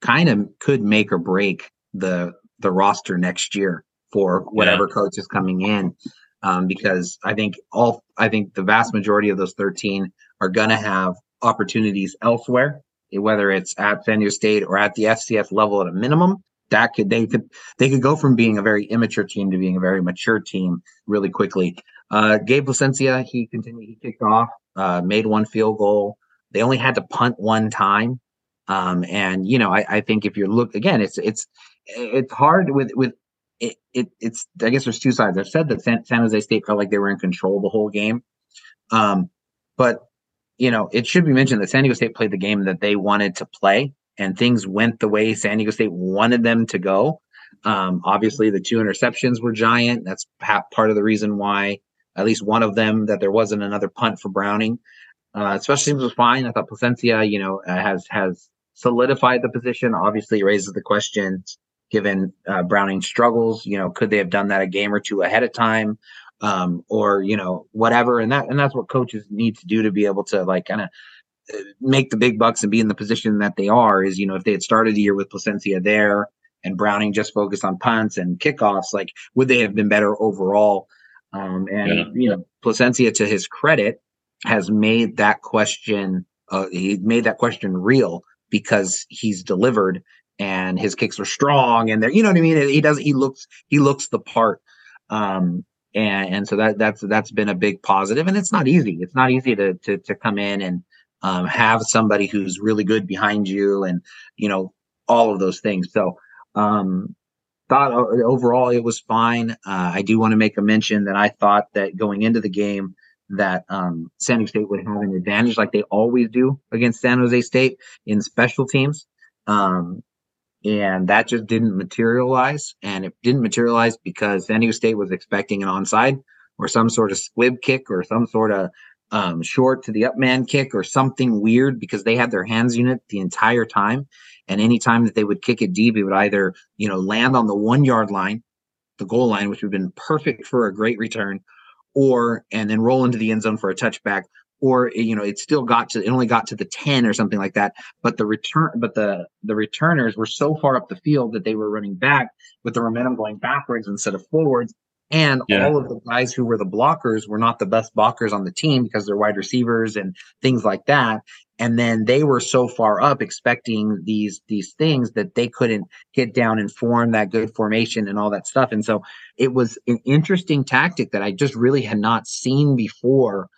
kind of could make or break the the roster next year for whatever yeah. coach is coming in. Um, because I think all I think the vast majority of those 13 are going to have opportunities elsewhere, whether it's at San Diego State or at the FCS level at a minimum. That could they could they could go from being a very immature team to being a very mature team really quickly. Uh, Gabe Placencia, he continued, he kicked off, uh, made one field goal. They only had to punt one time. Um, and you know, I, I think if you look again, it's it's it's hard with with it, it it's I guess there's two sides. I've said that San, San Jose State felt like they were in control the whole game. Um, but you know, it should be mentioned that San Diego State played the game that they wanted to play, and things went the way San Diego State wanted them to go. Um, obviously, the two interceptions were giant. That's part of the reason why, at least one of them, that there wasn't another punt for Browning. Uh, special teams was fine. I thought Placencia, you know, uh, has has solidified the position. Obviously, raises the question, given uh, Browning's struggles. You know, could they have done that a game or two ahead of time? um, or you know whatever and that and that's what coaches need to do to be able to like kind of uh, make the big bucks and be in the position that they are is you know if they had started the year with Placencia there and Browning just focused on punts and kickoffs like would they have been better overall um, and yeah. you know Placencia to his credit has made that question uh, he made that question real because he's delivered and his kicks are strong and they're you know what I mean he does he looks he looks the part um, and and so that that's that's been a big positive. positive and it's not easy it's not easy to to, to come in and um, have somebody who's really good behind you and you know all of those things so um thought overall it was fine uh, i do want to make a mention that i thought that going into the game that um, San Diego State would have an advantage like they always do against San Jose State in special teams. Um, and that just didn't materialize. And it didn't materialize because San Diego State was expecting an onside or some sort of squib kick or some sort of um, short to the up man kick or something weird because they had their hands unit the entire time. And anytime that they would kick it deep, it would either, you know, land on the one yard line, the goal line, which would have been perfect for a great return, or and then roll into the end zone for a touchback, or you know it still got to it only got to the 10 or something like that but the return but the the returners were so far up the field that they were running back with the momentum going backwards instead of forwards and yeah. all of the guys who were the blockers were not the best blockers on the team because they're wide receivers and things like that. And then they were so far up expecting these these things that they couldn't get down and form that good formation and all that stuff. And so it was an interesting tactic that i just really had not seen before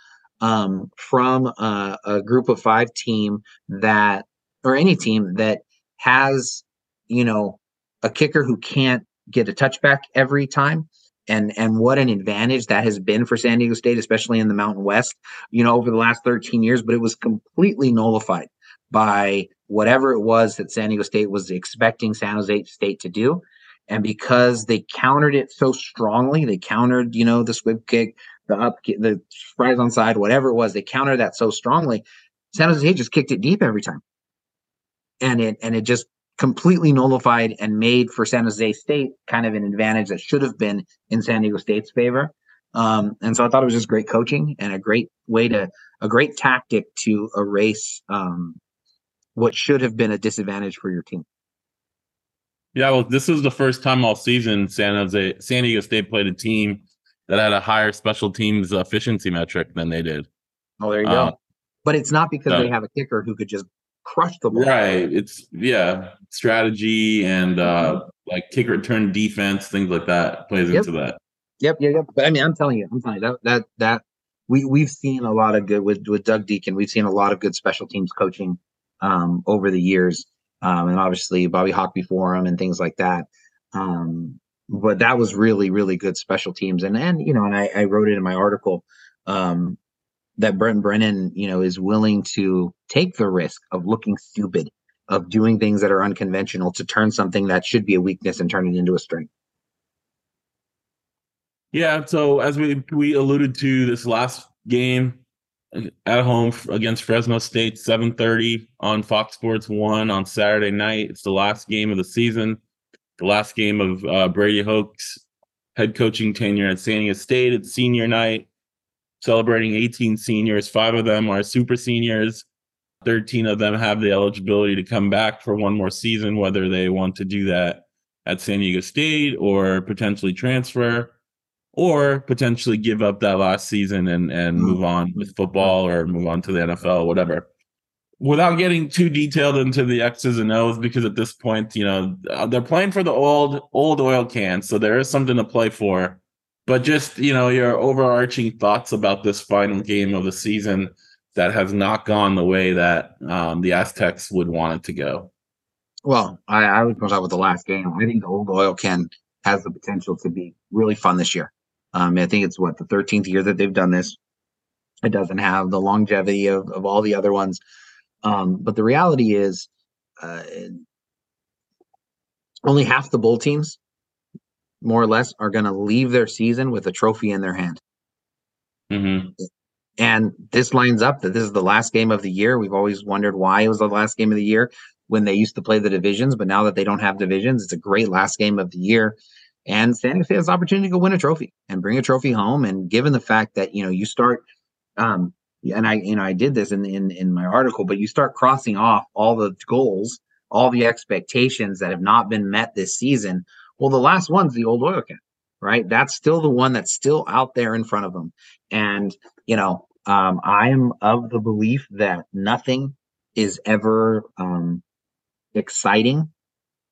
um, from a, a group of five team that, or any team that has, you know, a kicker who can't get a touchback every time and and what an advantage that has been for San Diego State, especially in the Mountain West, you know, over the last 13 years. But it was completely nullified by whatever it was that San Diego State was expecting San Jose State to do. And because they countered it so strongly, they countered, you know, the squib kick, the up, the rise on side, whatever it was, they countered that so strongly. San Jose State just kicked it deep every time, and it and it just completely nullified and made for San Jose State kind of an advantage that should have been in San Diego State's favor. Um, and so I thought it was just great coaching and a great way to a great tactic to erase um, what should have been a disadvantage for your team. Yeah, well, this was the first time all season San Jose San Diego State played a team that had a higher special teams efficiency metric than they did. Oh, there you uh, go. But it's not because they have a kicker who could just crush the ball. Right. It's yeah, strategy and uh like kick return defense, things like that plays yep. into that. Yep, yep, yep. But I mean, I'm telling you, I'm telling you that that that we we've seen a lot of good with with Doug Deakin. We've seen a lot of good special teams coaching um, over the years, um, and obviously Bobby Hauck before him and things like that. Um, but that was really really good special teams, and and you know, and I, I wrote it in my article um, that Brent Brennan, you know, is willing to take the risk of looking stupid, of doing things that are unconventional to turn something that should be a weakness and turn it into a strength. Yeah, so as we we alluded to this last game, at home against Fresno State, 7:30 on Fox Sports One on Saturday night. It's the last game of the season, the last game of uh, Brady Hoke's head coaching tenure at San Diego State. It's senior night, celebrating 18 seniors. Five of them are super seniors. 13 of them have the eligibility to come back for one more season, whether they want to do that at San Diego State or potentially transfer or potentially give up that last season and and mm-hmm. move on with football or move on to the NFL, whatever. Without getting too detailed into the X's and O's, because at this point, you know, they're playing for the old old oil can, so there is something to play for. But just you know, your overarching thoughts about this final game of the season that has not gone the way that um, the Aztecs would want it to go. Well, I, I would start with the last game. I think the old oil can has the potential to be really fun this year. Um, I think it's what the 13th year that they've done this. It doesn't have the longevity of, of all the other ones. Um, but the reality is, uh, only half the bowl teams, more or less, are going to leave their season with a trophy in their hand. Mm-hmm. And this lines up that this is the last game of the year. We've always wondered why it was the last game of the year when they used to play the divisions, but now that they don't have divisions, it's a great last game of the year. And San State has the opportunity to go win a trophy and bring a trophy home. And given the fact that you know you start, um, and I you know I did this in in in my article, but you start crossing off all the goals, all the expectations that have not been met this season. Well, the last one's the old oil can, right? That's still the one that's still out there in front of them. And you know, um, I am of the belief that nothing is ever um, exciting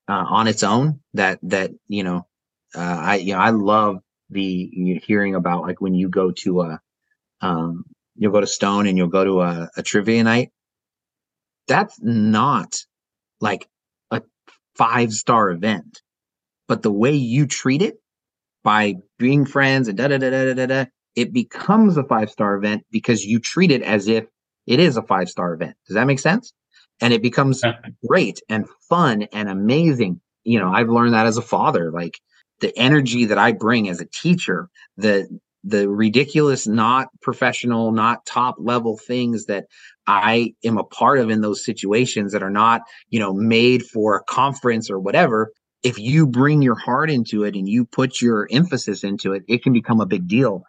uh, on its own. That that you know uh, I you know I love the hearing about like when you go to a um, you'll go to Stone and you'll go to a, a trivia night. That's not like a five star event, but the way you treat it by being friends and da da da da da da, it becomes a five star event because you treat it as if it is a five star event. Does that make sense? And it becomes great and fun and amazing. You know, I've learned that as a father. Like the energy that I bring as a teacher, the the ridiculous, not professional, not top level things that I am a part of in those situations that are not, you know, made for a conference or whatever. If you bring your heart into it and you put your emphasis into it, it can become a big deal.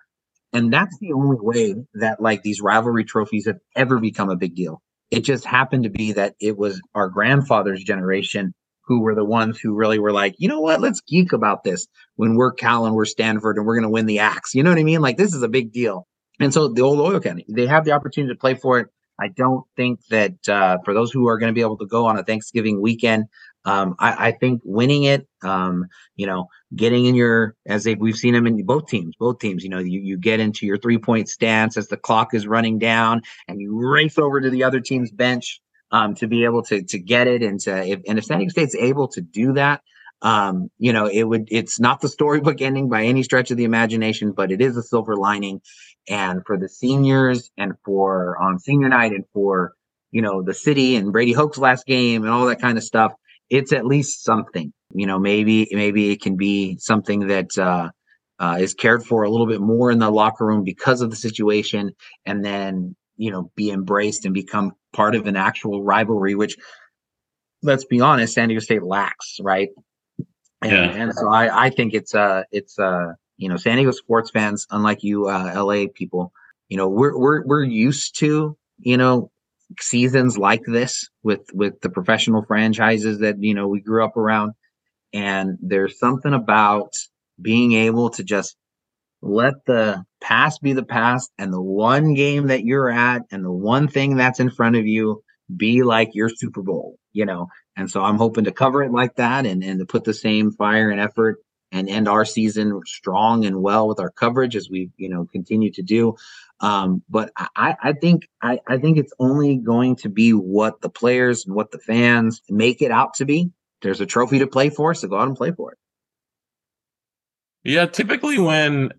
And that's the only way that like these rivalry trophies have ever become a big deal. It just happened to be that it was our grandfather's generation who were the ones who really were like, you know what, let's geek about this when we're Cal and we're Stanford and we're going to win the axe. You know what I mean? Like this is a big deal. And so the old oil can, they have the opportunity to play for it. I don't think that uh, for those who are going to be able to go on a Thanksgiving weekend, um, I, I, think winning it, um, you know, getting in your as they we've seen them in both teams, both teams, you know, you, you get into your three point stance as the clock is running down and you race over to the other team's bench um, to be able to to get it and to if, and if San Diego State's able to do that, um, you know, it would it's not the storybook (laughs) ending by any stretch of the imagination, but it is a silver lining. And for the seniors and for on senior night and for you know, the city and Brady Hoke's last game and all that kind of stuff, it's at least something. You know, maybe maybe it can be something that uh, uh, is cared for a little bit more in the locker room because of the situation, and then you know be embraced and become part of an actual rivalry, which let's be honest, San Diego State lacks, right? And, yeah. and so I, I think it's uh it's uh you know San Diego sports fans, unlike you uh, LA people, you know we're we're we're used to you know seasons like this with with the professional franchises that you know we grew up around, and there's something about being able to just let the past be the past and the one game that you're at and the one thing that's in front of you be like your Super Bowl, you know. And so I'm hoping to cover it like that and, and to put the same fire and effort and end our season strong and well with our coverage as we, you know, continue to do. Um, but I, I think I, I think it's only going to be what the players and what the fans make it out to be. There's a trophy to play for, so go out and play for it. Yeah, typically when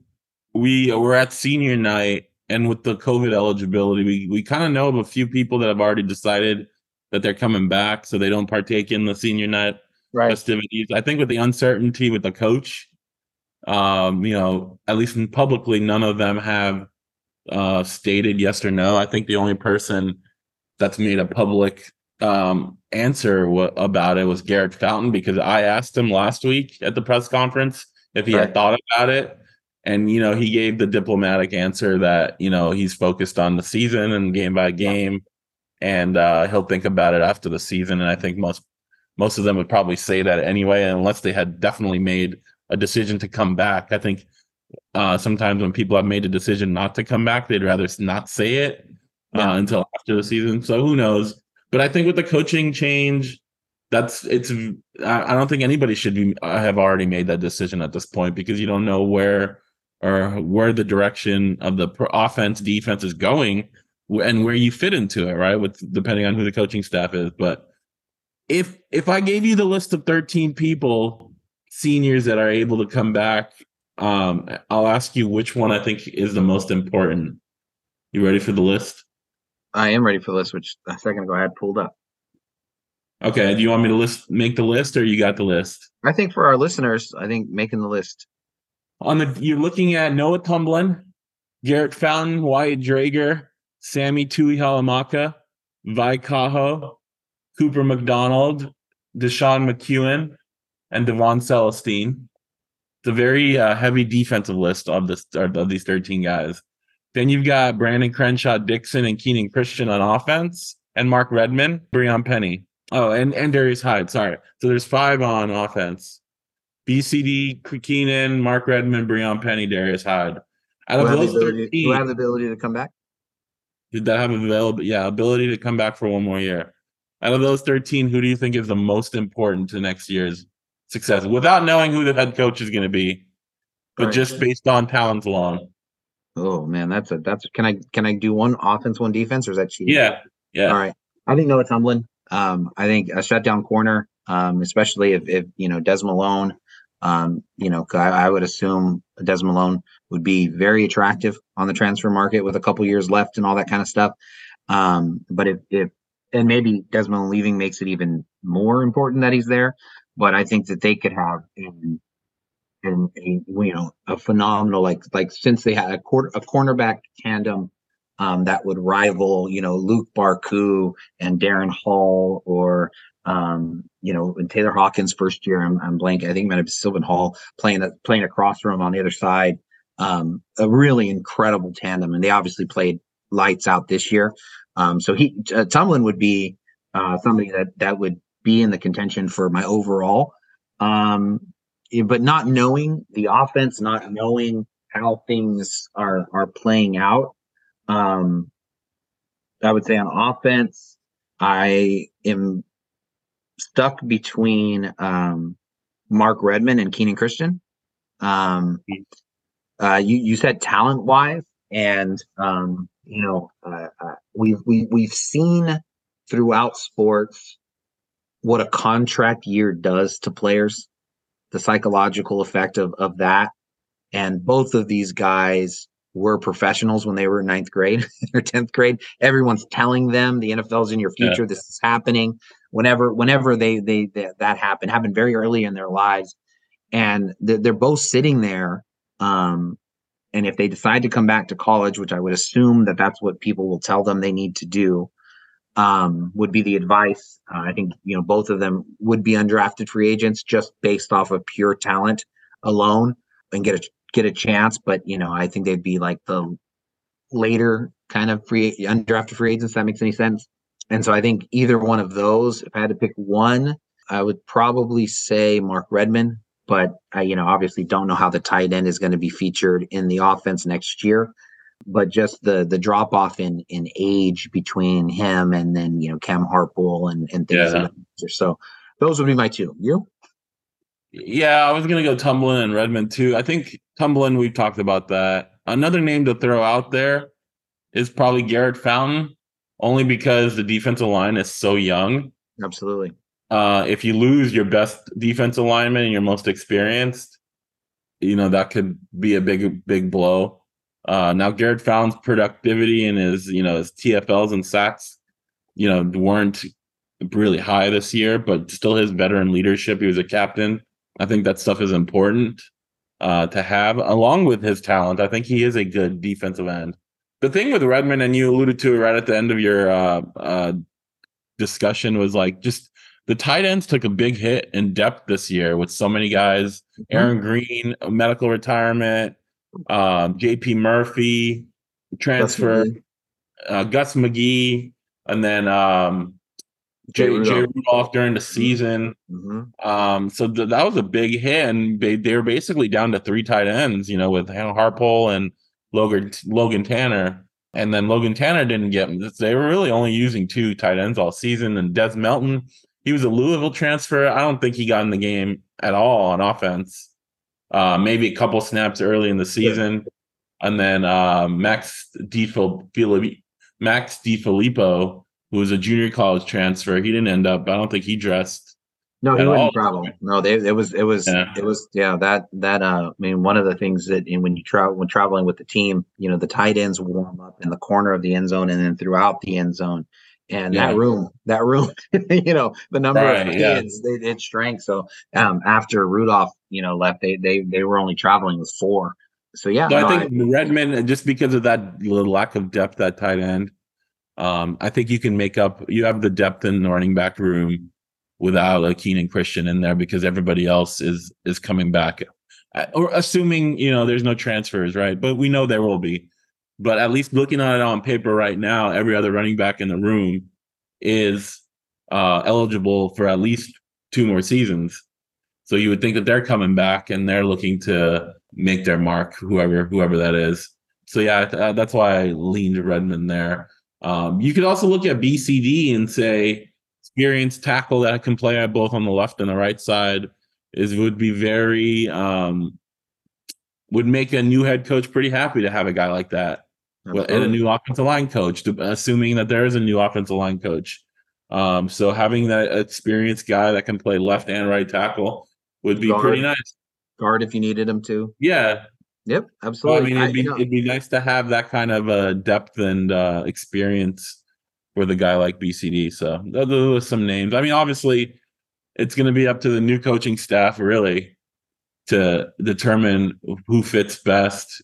we were at senior night and with the COVID eligibility, we, we kind of know of a few people that have already decided that they're coming back, so they don't partake in the senior night right. festivities. I think with the uncertainty with the coach, um, you know, at least in publicly, none of them have uh, stated yes or no. I think the only person that's made a public um, answer w- about it was Garrett Fountain because I asked him last week at the press conference if he right. had thought about it. And, you know, he gave the diplomatic answer that, you know, he's focused on the season and game by game and uh, he'll think about it after the season. And I think most most of them would probably say that anyway, unless they had definitely made a decision to come back. I think uh, sometimes when people have made a decision not to come back, they'd rather not say it uh, yeah. until after the season. So who knows? But I think with the coaching change, that's it's. I don't think anybody should be uh, have already made that decision at this point because you don't know where or where the direction of the offense defense is going and where you fit into it, right? With depending on who the coaching staff is. But if if I gave you the list of 13 people, seniors that are able to come back, um, I'll ask you which one I think is the most important. You ready for the list? I am ready for the list, which a second ago I had pulled up. Okay. Do you want me to list make the list or you got the list? I think for our listeners, I think making the list. On the you're looking at Noah Tumblin, Garrett Fountain, Wyatt Drager, Sammy Tuihalamaka, Vi Cajo, Cooper McDonald, Deshaun McEwen, and Devon Celestine. It's a very uh, heavy defensive list of this of these 13 guys. Then you've got Brandon Crenshaw Dixon, and Keenan Christian on offense, and Mark Redman, Brionne Penny. Oh, and, and Darius Hyde. Sorry. So there's five on offense. BCD, Keenan, Mark Redman, Brionne Penny, Darius Hyde. Out of those 13, who have the ability to come back? Did that have available? Yeah, ability to come back for one more year. Out of those 13, who do you think is the most important to next year's success without knowing who the head coach is going to be, but right. just based on talent alone? Oh man, that's a that's can I can I do one offense, one defense, or is that cheating? Yeah, yeah. All right. I think Noah Tumblin. Um, I think a shutdown corner, um, especially if if you know Des Malone um, you know, I, I, would assume Des Malone would be very attractive on the transfer market with a couple years left and all that kind of stuff. Um, but if, if and maybe Des Malone leaving makes it even more important that he's there. But I think that they could have in, in a you know a phenomenal like like since they had a quarter a cornerback tandem um, that would rival you know Luq Barcoo and Darren Hall or um, you know, in Tayler Hawkins' first year, I'm, I'm blank. I think might have been Sylvan Hall playing a, playing across from him on the other side. Um, a really incredible tandem, and they obviously played lights out this year. Um, so he uh, Tumblin would be uh, somebody that that would be in the contention for my overall. Um, but not knowing the offense, not knowing how things are are playing out, um, I would say on offense, I am stuck between um, Mark Redman and Keenan Christian. Um, uh, you you said talent wise, and um, you know uh, uh, we've we, we've seen throughout sports what a contract year does to players, the psychological effect of of that, and both of these guys were professionals when they were in ninth grade (laughs) or 10th grade. Everyone's telling them the NFL's in your future. Yeah. This is happening. Whenever, whenever they, they, they, that happened, happened very early in their lives. And they're, they're both sitting there. Um, and if they decide to come back to college, which I would assume that that's what people will tell them they need to do, um, would be the advice. Uh, I think, you know, both of them would be undrafted free agents just based off of pure talent alone and get a get a chance. But you know, I think they'd be like the later kind of free undrafted free agents. That makes any sense. And so I think either one of those, if I had to pick one, I would probably say Mark Redman. But I, you know, obviously don't know how the tight end is going to be featured in the offense next year. But just the the drop off in in age between him and then you know Cam Harpole and and things. Yeah. So those would be my two. You? Yeah, I was gonna go Tumblin and Redman too. I think Tumblin, we've talked about that. Another name to throw out there is probably Garrett Fountain, only because the defensive line is so young. Absolutely. Uh, if you lose your best defensive lineman and your most experienced, you know that could be a big, big blow. Uh, now Garrett Fountain's productivity and his, you know, his TFLs and sacks, you know, weren't really high this year, but still his veteran leadership. He was a captain I think that stuff is important uh, to have, along with his talent. I think he is a good defensive end. The thing with Redman, and you alluded to it right at the end of your uh, uh, discussion, was like just the tight ends took a big hit in depth this year with so many guys. Mm-hmm. Aaron Green, medical retirement, um, JP Murphy, transfer, Gus McGee, uh, Gus McGee and then um, Jay, Rudolph. Jay Rudolph during the season. Mm-hmm. Um, so th- that was a big hit, and they they were basically down to three tight ends, you know, with Hannah Harpole and Logan Logan Tanner. And then Logan Tanner didn't get They were really only using two tight ends all season. And Des Melton, he was a Louisville transfer. I don't think he got in the game at all on offense. Uh, maybe a couple snaps early in the season. Yeah. And then uh, Max DiFilippo, Max DiFilippo who was a junior college transfer. He didn't end up. I don't think he dressed. No, he wouldn't travel. No, they, it was it was yeah. it was yeah that that uh I mean one of the things that when you travel when traveling with the team, you know the tight ends warm up in the corner of the end zone and then throughout the end zone. And yeah. that room, that room, (laughs) you know, the number right, of kids, yeah. it, it shrank. So um, after Rudolph, you know, left, they they they were only traveling with four. So yeah, no, I think I, Redman, just because of that lack of depth at tight end, um, I think you can make up. You have the depth in the running back room without a keenan christian in there because everybody else is is coming back, uh, or assuming you know there's no transfers, right? But we know there will be. But at least looking at it on paper right now, every other running back in the room is uh, eligible for at least two more seasons. So you would think that they're coming back and they're looking to make their mark, whoever whoever that is. So yeah, that's why I leaned Redman there. Um, you could also look at BCD and say experienced tackle that can play both on the left and the right side is would be very um, would make a new head coach pretty happy to have a guy like that and a new offensive line coach, assuming that there is a new offensive line coach. Um, so having that experienced guy that can play left and right tackle would be guard, pretty nice. Guard if you needed him to. Yeah, Yep, absolutely. Well, I mean, it'd be, I, it'd be nice to have that kind of uh, depth and uh, experience with a guy like BCD. So those are some names. I mean, obviously, it's going to be up to the new coaching staff really to determine who fits best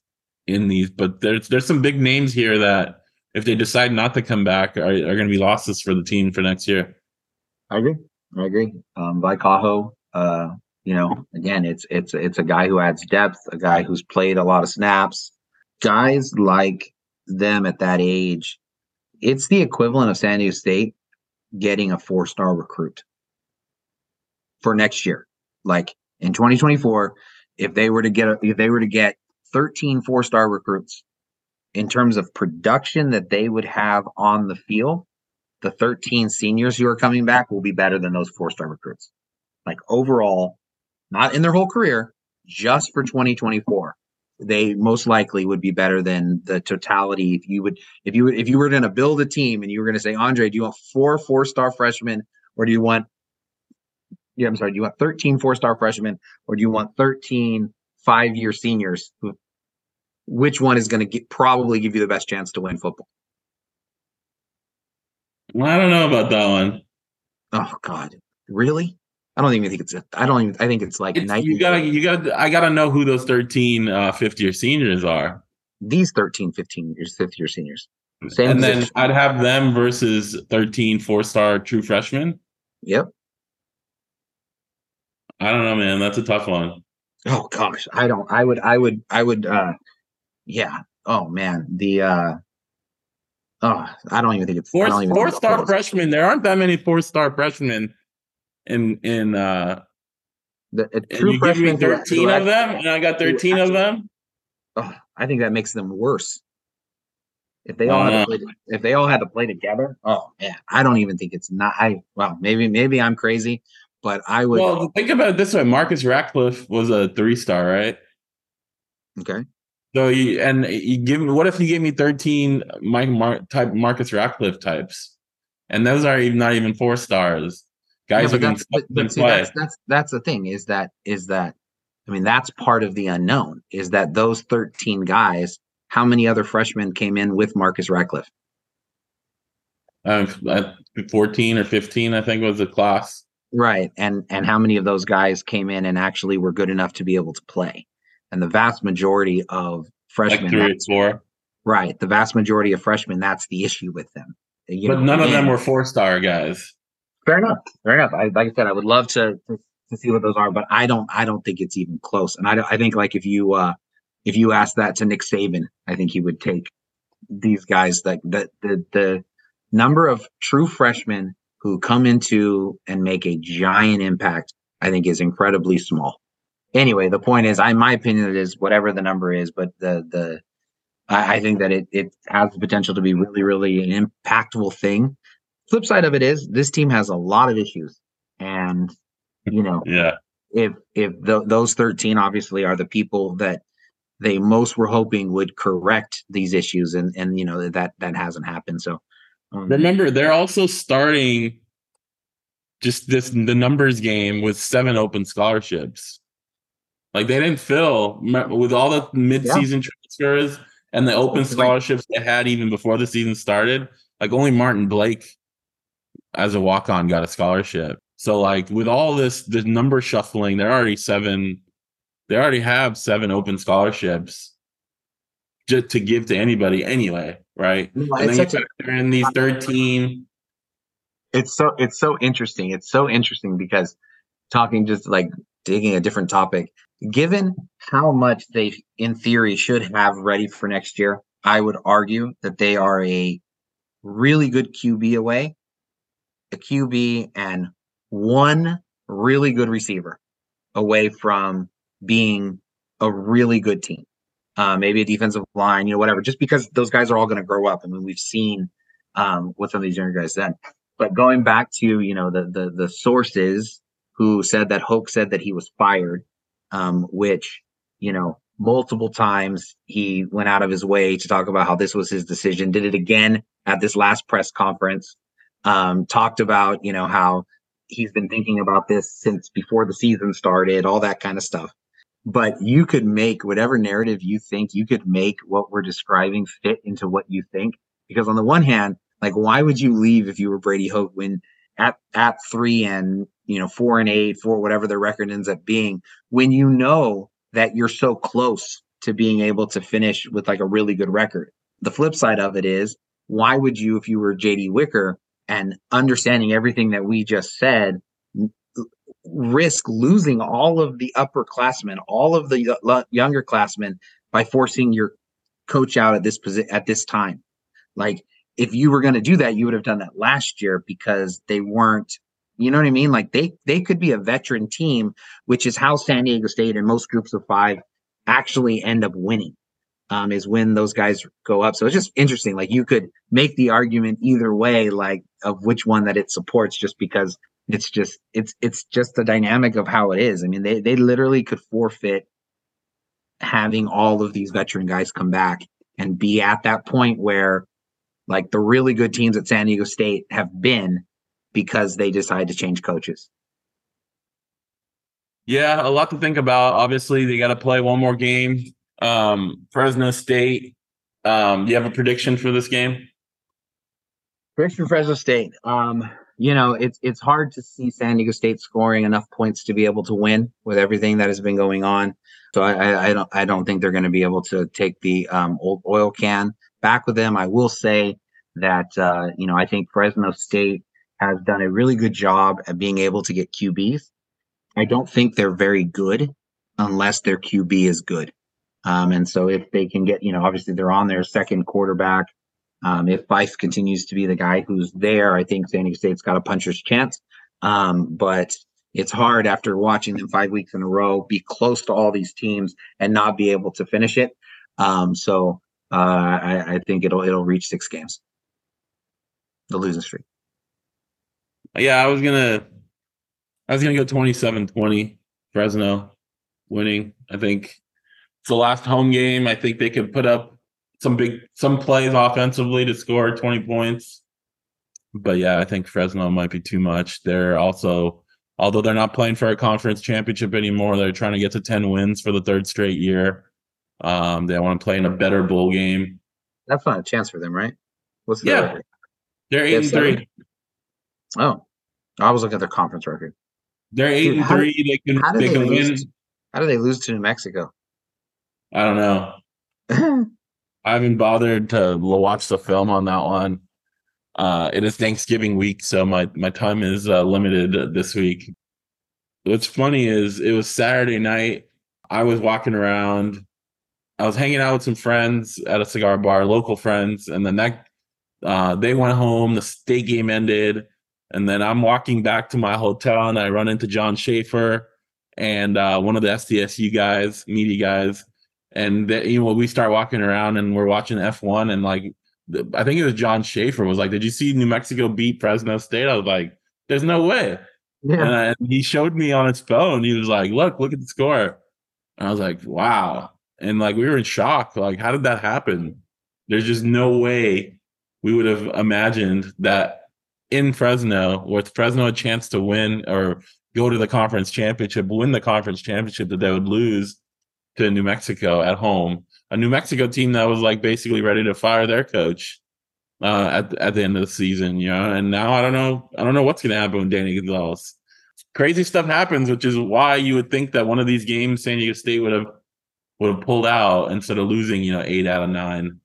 in these. But there's there's some big names here that if they decide not to come back, are, are going to be losses for the team for next year. I agree. I agree. Um, Cajo, uh, you know, again, it's it's it's a guy who adds depth, a guy who's played a lot of snaps. Guys like them at that age, it's the equivalent of San Diego State getting a four-star recruit for next year. Like in 2024, if they were to get a, if they were to get 13 four-star recruits in terms of production that they would have on the field, the 13 seniors who are coming back will be better than those four-star recruits. Like overall, not in their whole career, just for 2024 they most likely would be better than the totality if you would if you if you were going to build a team and you were going to say andre do you want four four star freshmen or do you want yeah i'm sorry do you want 13 four star freshmen or do you want 13 five year seniors which one is going to probably give you the best chance to win football? Well, I don't know about that one. Oh God, really? I don't even think it's. I don't even. I think it's like it's, you gotta. You gotta. I gotta know who those 13 uh, fifth year seniors are. These 13, 15 years, fifth year seniors. Same and position. then I'd have them versus 13 four star true freshmen. Yep. I don't know, man. That's a tough one. Oh gosh, I don't. I would. I would. I would. uh Yeah. Oh man. The. uh Oh, I don't even think it's Four-star freshmen. There aren't that many four star freshmen in in uh the true you give me 13 of them and I got 13 of them. Oh, I think that makes them worse. If they all had to play, if they all had to play together, oh man, I don't even think it's not. I well, maybe maybe I'm crazy, but I would. Well, think about it this way: Marcus Ratcliffe was a three star, right? Okay. So you and you give me. What if you gave me 13 Mike Mar- type Marcus Ratcliffe types, and those are even not even four stars. Guys that's, but, but see, that's that's that's the thing is that is that I mean that's part of the unknown is that those 13 guys how many other freshmen came in with Marcus Ratcliffe? Um, 14 or 15, I think was the class. Right. And and how many of those guys came in and actually were good enough to be able to play? And the vast majority of freshmen like three or four. Right. The vast majority of freshmen, that's the issue with them. You but know, none of them were four star guys. Fair enough. Fair enough. I, like I said, I would love to, to, to see what those are, but I don't I don't think it's even close. And I I think like if you uh if you ask that to Nick Saban, I think he would take these guys like the the the number of true freshmen who come into and make a giant impact, I think is incredibly small. Anyway, the point is, I my opinion it is whatever the number is, but the the I, I think that it it has the potential to be really, really an impactful thing. Flip side of it is this team has a lot of issues. And you know, (laughs) yeah, if if the, those 13 obviously are the people that they most were hoping would correct these issues and and you know that that hasn't happened so um, remember they're also starting just this the numbers game with seven open scholarships. Like they didn't fill with all the mid-season yeah. transfers and the open scholarships they had even before the season started like only martin blake as a walk-on got a scholarship. So like with all this the number shuffling they're already seven they already have seven open scholarships just to give to anybody anyway, right? No, and then you factor in these 13. It's so it's so interesting. It's so interesting because talking just like digging a different topic, given how much they in theory should have ready for next year, I would argue that they are a really good QB away, a QB and one really good receiver away from being a really good team. Uh, maybe a defensive line, you know, whatever, just because those guys are all going to grow up. I mean, we've seen um, what some of these younger guys said. But going back to, you know, the the the sources who said that Hoke said that he was fired, um, which, you know, multiple times he went out of his way to talk about how this was his decision, did it again at this last press conference, um, talked about, you know, how he's been thinking about this since before the season started, all that kind of stuff but you could make whatever narrative you think you could make what we're describing fit into what you think. Because on the one hand like why would you leave if you were brady hoke when at at three and you know four and eight four whatever the record ends up being when you know that you're so close to being able to finish with like a really good record? The flip side of it is why would you if you were jd wicker and understanding everything that we just said risk losing all of the upperclassmen, all of the younger classmen by forcing your coach out at this position at this time. Like if you were going to do that, you would have done that last year because they weren't. You know what I mean? Like they they could be a veteran team, which is how San Diego State and most groups of five actually end up winning. Um, is when those guys go up. So it's just interesting. Like you could make the argument either way, like of which one that it supports, just because it's just it's it's just the dynamic of how it is. I mean, they they literally could forfeit having all of these veteran guys come back and be at that point where like the really good teams at San Diego State have been because they decide to change coaches. Yeah, a lot to think about. Obviously, they got to play one more game Um, Fresno State. Um, do you have a prediction for this game? Prediction Fresno State. Um, you know, it's it's hard to see San Diego State scoring enough points to be able to win with everything that has been going on. So I, I, don't I don't think they're going to be able to take the um, old oil can back with them. I will say that uh, you know I think Fresno State has done a really good job at being able to get QBs. I don't think they're very good unless their QB is good. Um, and so if they can get, you know, obviously they're on their second quarterback. Um, if Fife continues to be the guy who's there, I think San Diego State's got a puncher's chance. Um, but it's hard after watching them five weeks in a row be close to all these teams and not be able to finish it. Um, so uh, I, I think it'll it'll reach six games. The losing streak. Yeah, I was gonna I was gonna go 27-20 Fresno winning. I think it's the last home game. I think they could put up some big some plays offensively to score 20 points. But yeah, I think Fresno might be too much. They're also although they're not playing for a conference championship anymore, they're trying to get to 10 wins for the third straight year. Um, they want to play in a better bowl game. That's not a chance for them, right? What's the yeah. Record? They're eight and three. Oh, I was looking at their conference record. They're eight Dude, and three. They can they, they can win. how do they lose to New Mexico? I don't know. (laughs) I haven't bothered to watch the film on that one. Uh, it is Thanksgiving week, so my my time is uh, limited this week. What's funny is it was Saturday night. I was walking around. I was hanging out with some friends at a cigar bar, local friends, and then that uh, they went home. The state game ended, and then I'm walking back to my hotel, and I run into John Schaefer and uh, one of the SDSU guys, media guys, and that you know we start walking around and we're watching F1, and like I think it was John Schaefer was like, "Did you see New Mexico beat Fresno State?" I was like, "There's no way." Yeah. And, I, and he showed me on his phone. He was like, "Look, look at the score." And I was like, "Wow!" And like we were in shock. Like, how did that happen? There's just no way we would have imagined that in Fresno, with Fresno a chance to win or go to the conference championship, win the conference championship, that they would lose to New Mexico at home. A New Mexico team that was like basically ready to fire their coach uh, at at the end of the season, you know. And now I don't know, I don't know what's going to happen with Danny Gonzales. Crazy stuff happens, which is why you would think that one of these games San Diego State would have would have pulled out instead of losing, you know, eight out of nine.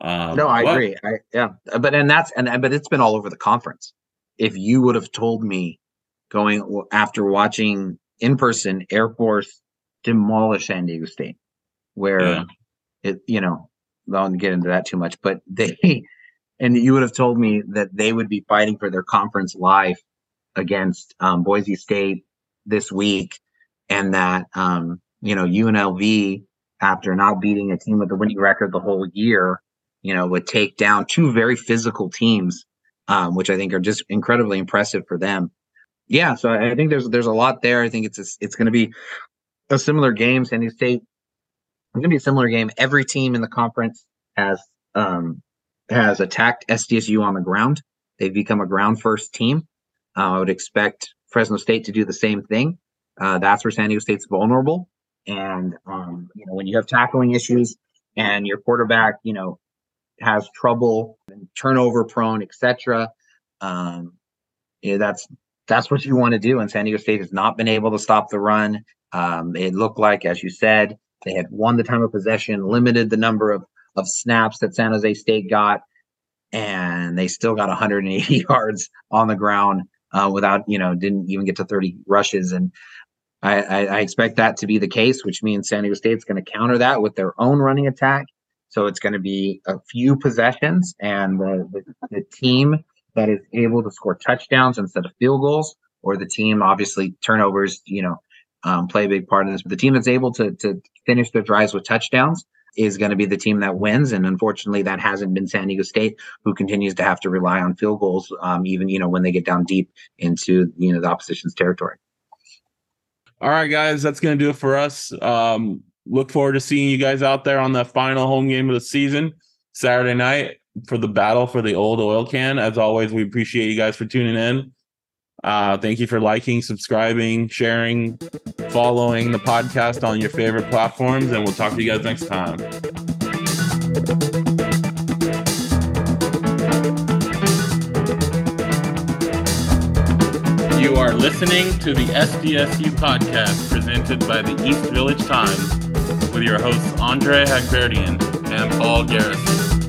Um, no, I but, agree. I, yeah, but and that's and but it's been all over the conference. If you would have told me going after watching in person Air Force demolish San Diego State, where yeah. it you know I won't get into that too much, but they (laughs) and you would have told me that they would be fighting for their conference life against um, Boise State this week, and that um, you know UNLV after not beating a team with a winning record the whole year you know, would take down two very physical teams, um, which I think are just incredibly impressive for them. Yeah, so I think there's there's a lot there. I think it's a, it's going to be a similar game. San Diego State it's going to be a similar game. Every team in the conference has um, has attacked SDSU on the ground. They've become a ground first team. Uh, I would expect Fresno State to do the same thing. Uh, that's where San Diego State's vulnerable. And um, you know, when you have tackling issues and your quarterback, you know, has trouble, turnover prone, etc. Um, yeah, that's that's what you want to do. And San Diego State has not been able to stop the run. Um, it looked like, as you said, they had won the time of possession, limited the number of of snaps that San Jose State got, and they still got 180 (laughs) yards on the ground uh, without, you know, didn't even get to 30 rushes. And I, I, I expect that to be the case, which means San Diego State's going to counter that with their own running attack so it's going to be a few possessions, and the, the, the team that is able to score touchdowns instead of field goals, or the team obviously turnovers, you know, um, play a big part of this. But the team that's able to to finish their drives with touchdowns is going to be the team that wins. And unfortunately, that hasn't been San Diego State, who continues to have to rely on field goals, um, even you know when they get down deep into you know the opposition's territory. All right, guys, that's going to do it for us. Um, look forward to seeing you guys out there on the final home game of the season Saturday night for the battle for the old oil can. As always, we appreciate you guys for tuning in. Uh, thank you for liking, subscribing, sharing, following the podcast on your favorite platforms, and we'll talk to you guys next time. You are listening to the SDSU podcast presented by the East Village Times with your hosts Andre Haghverdian and Paul Garrison.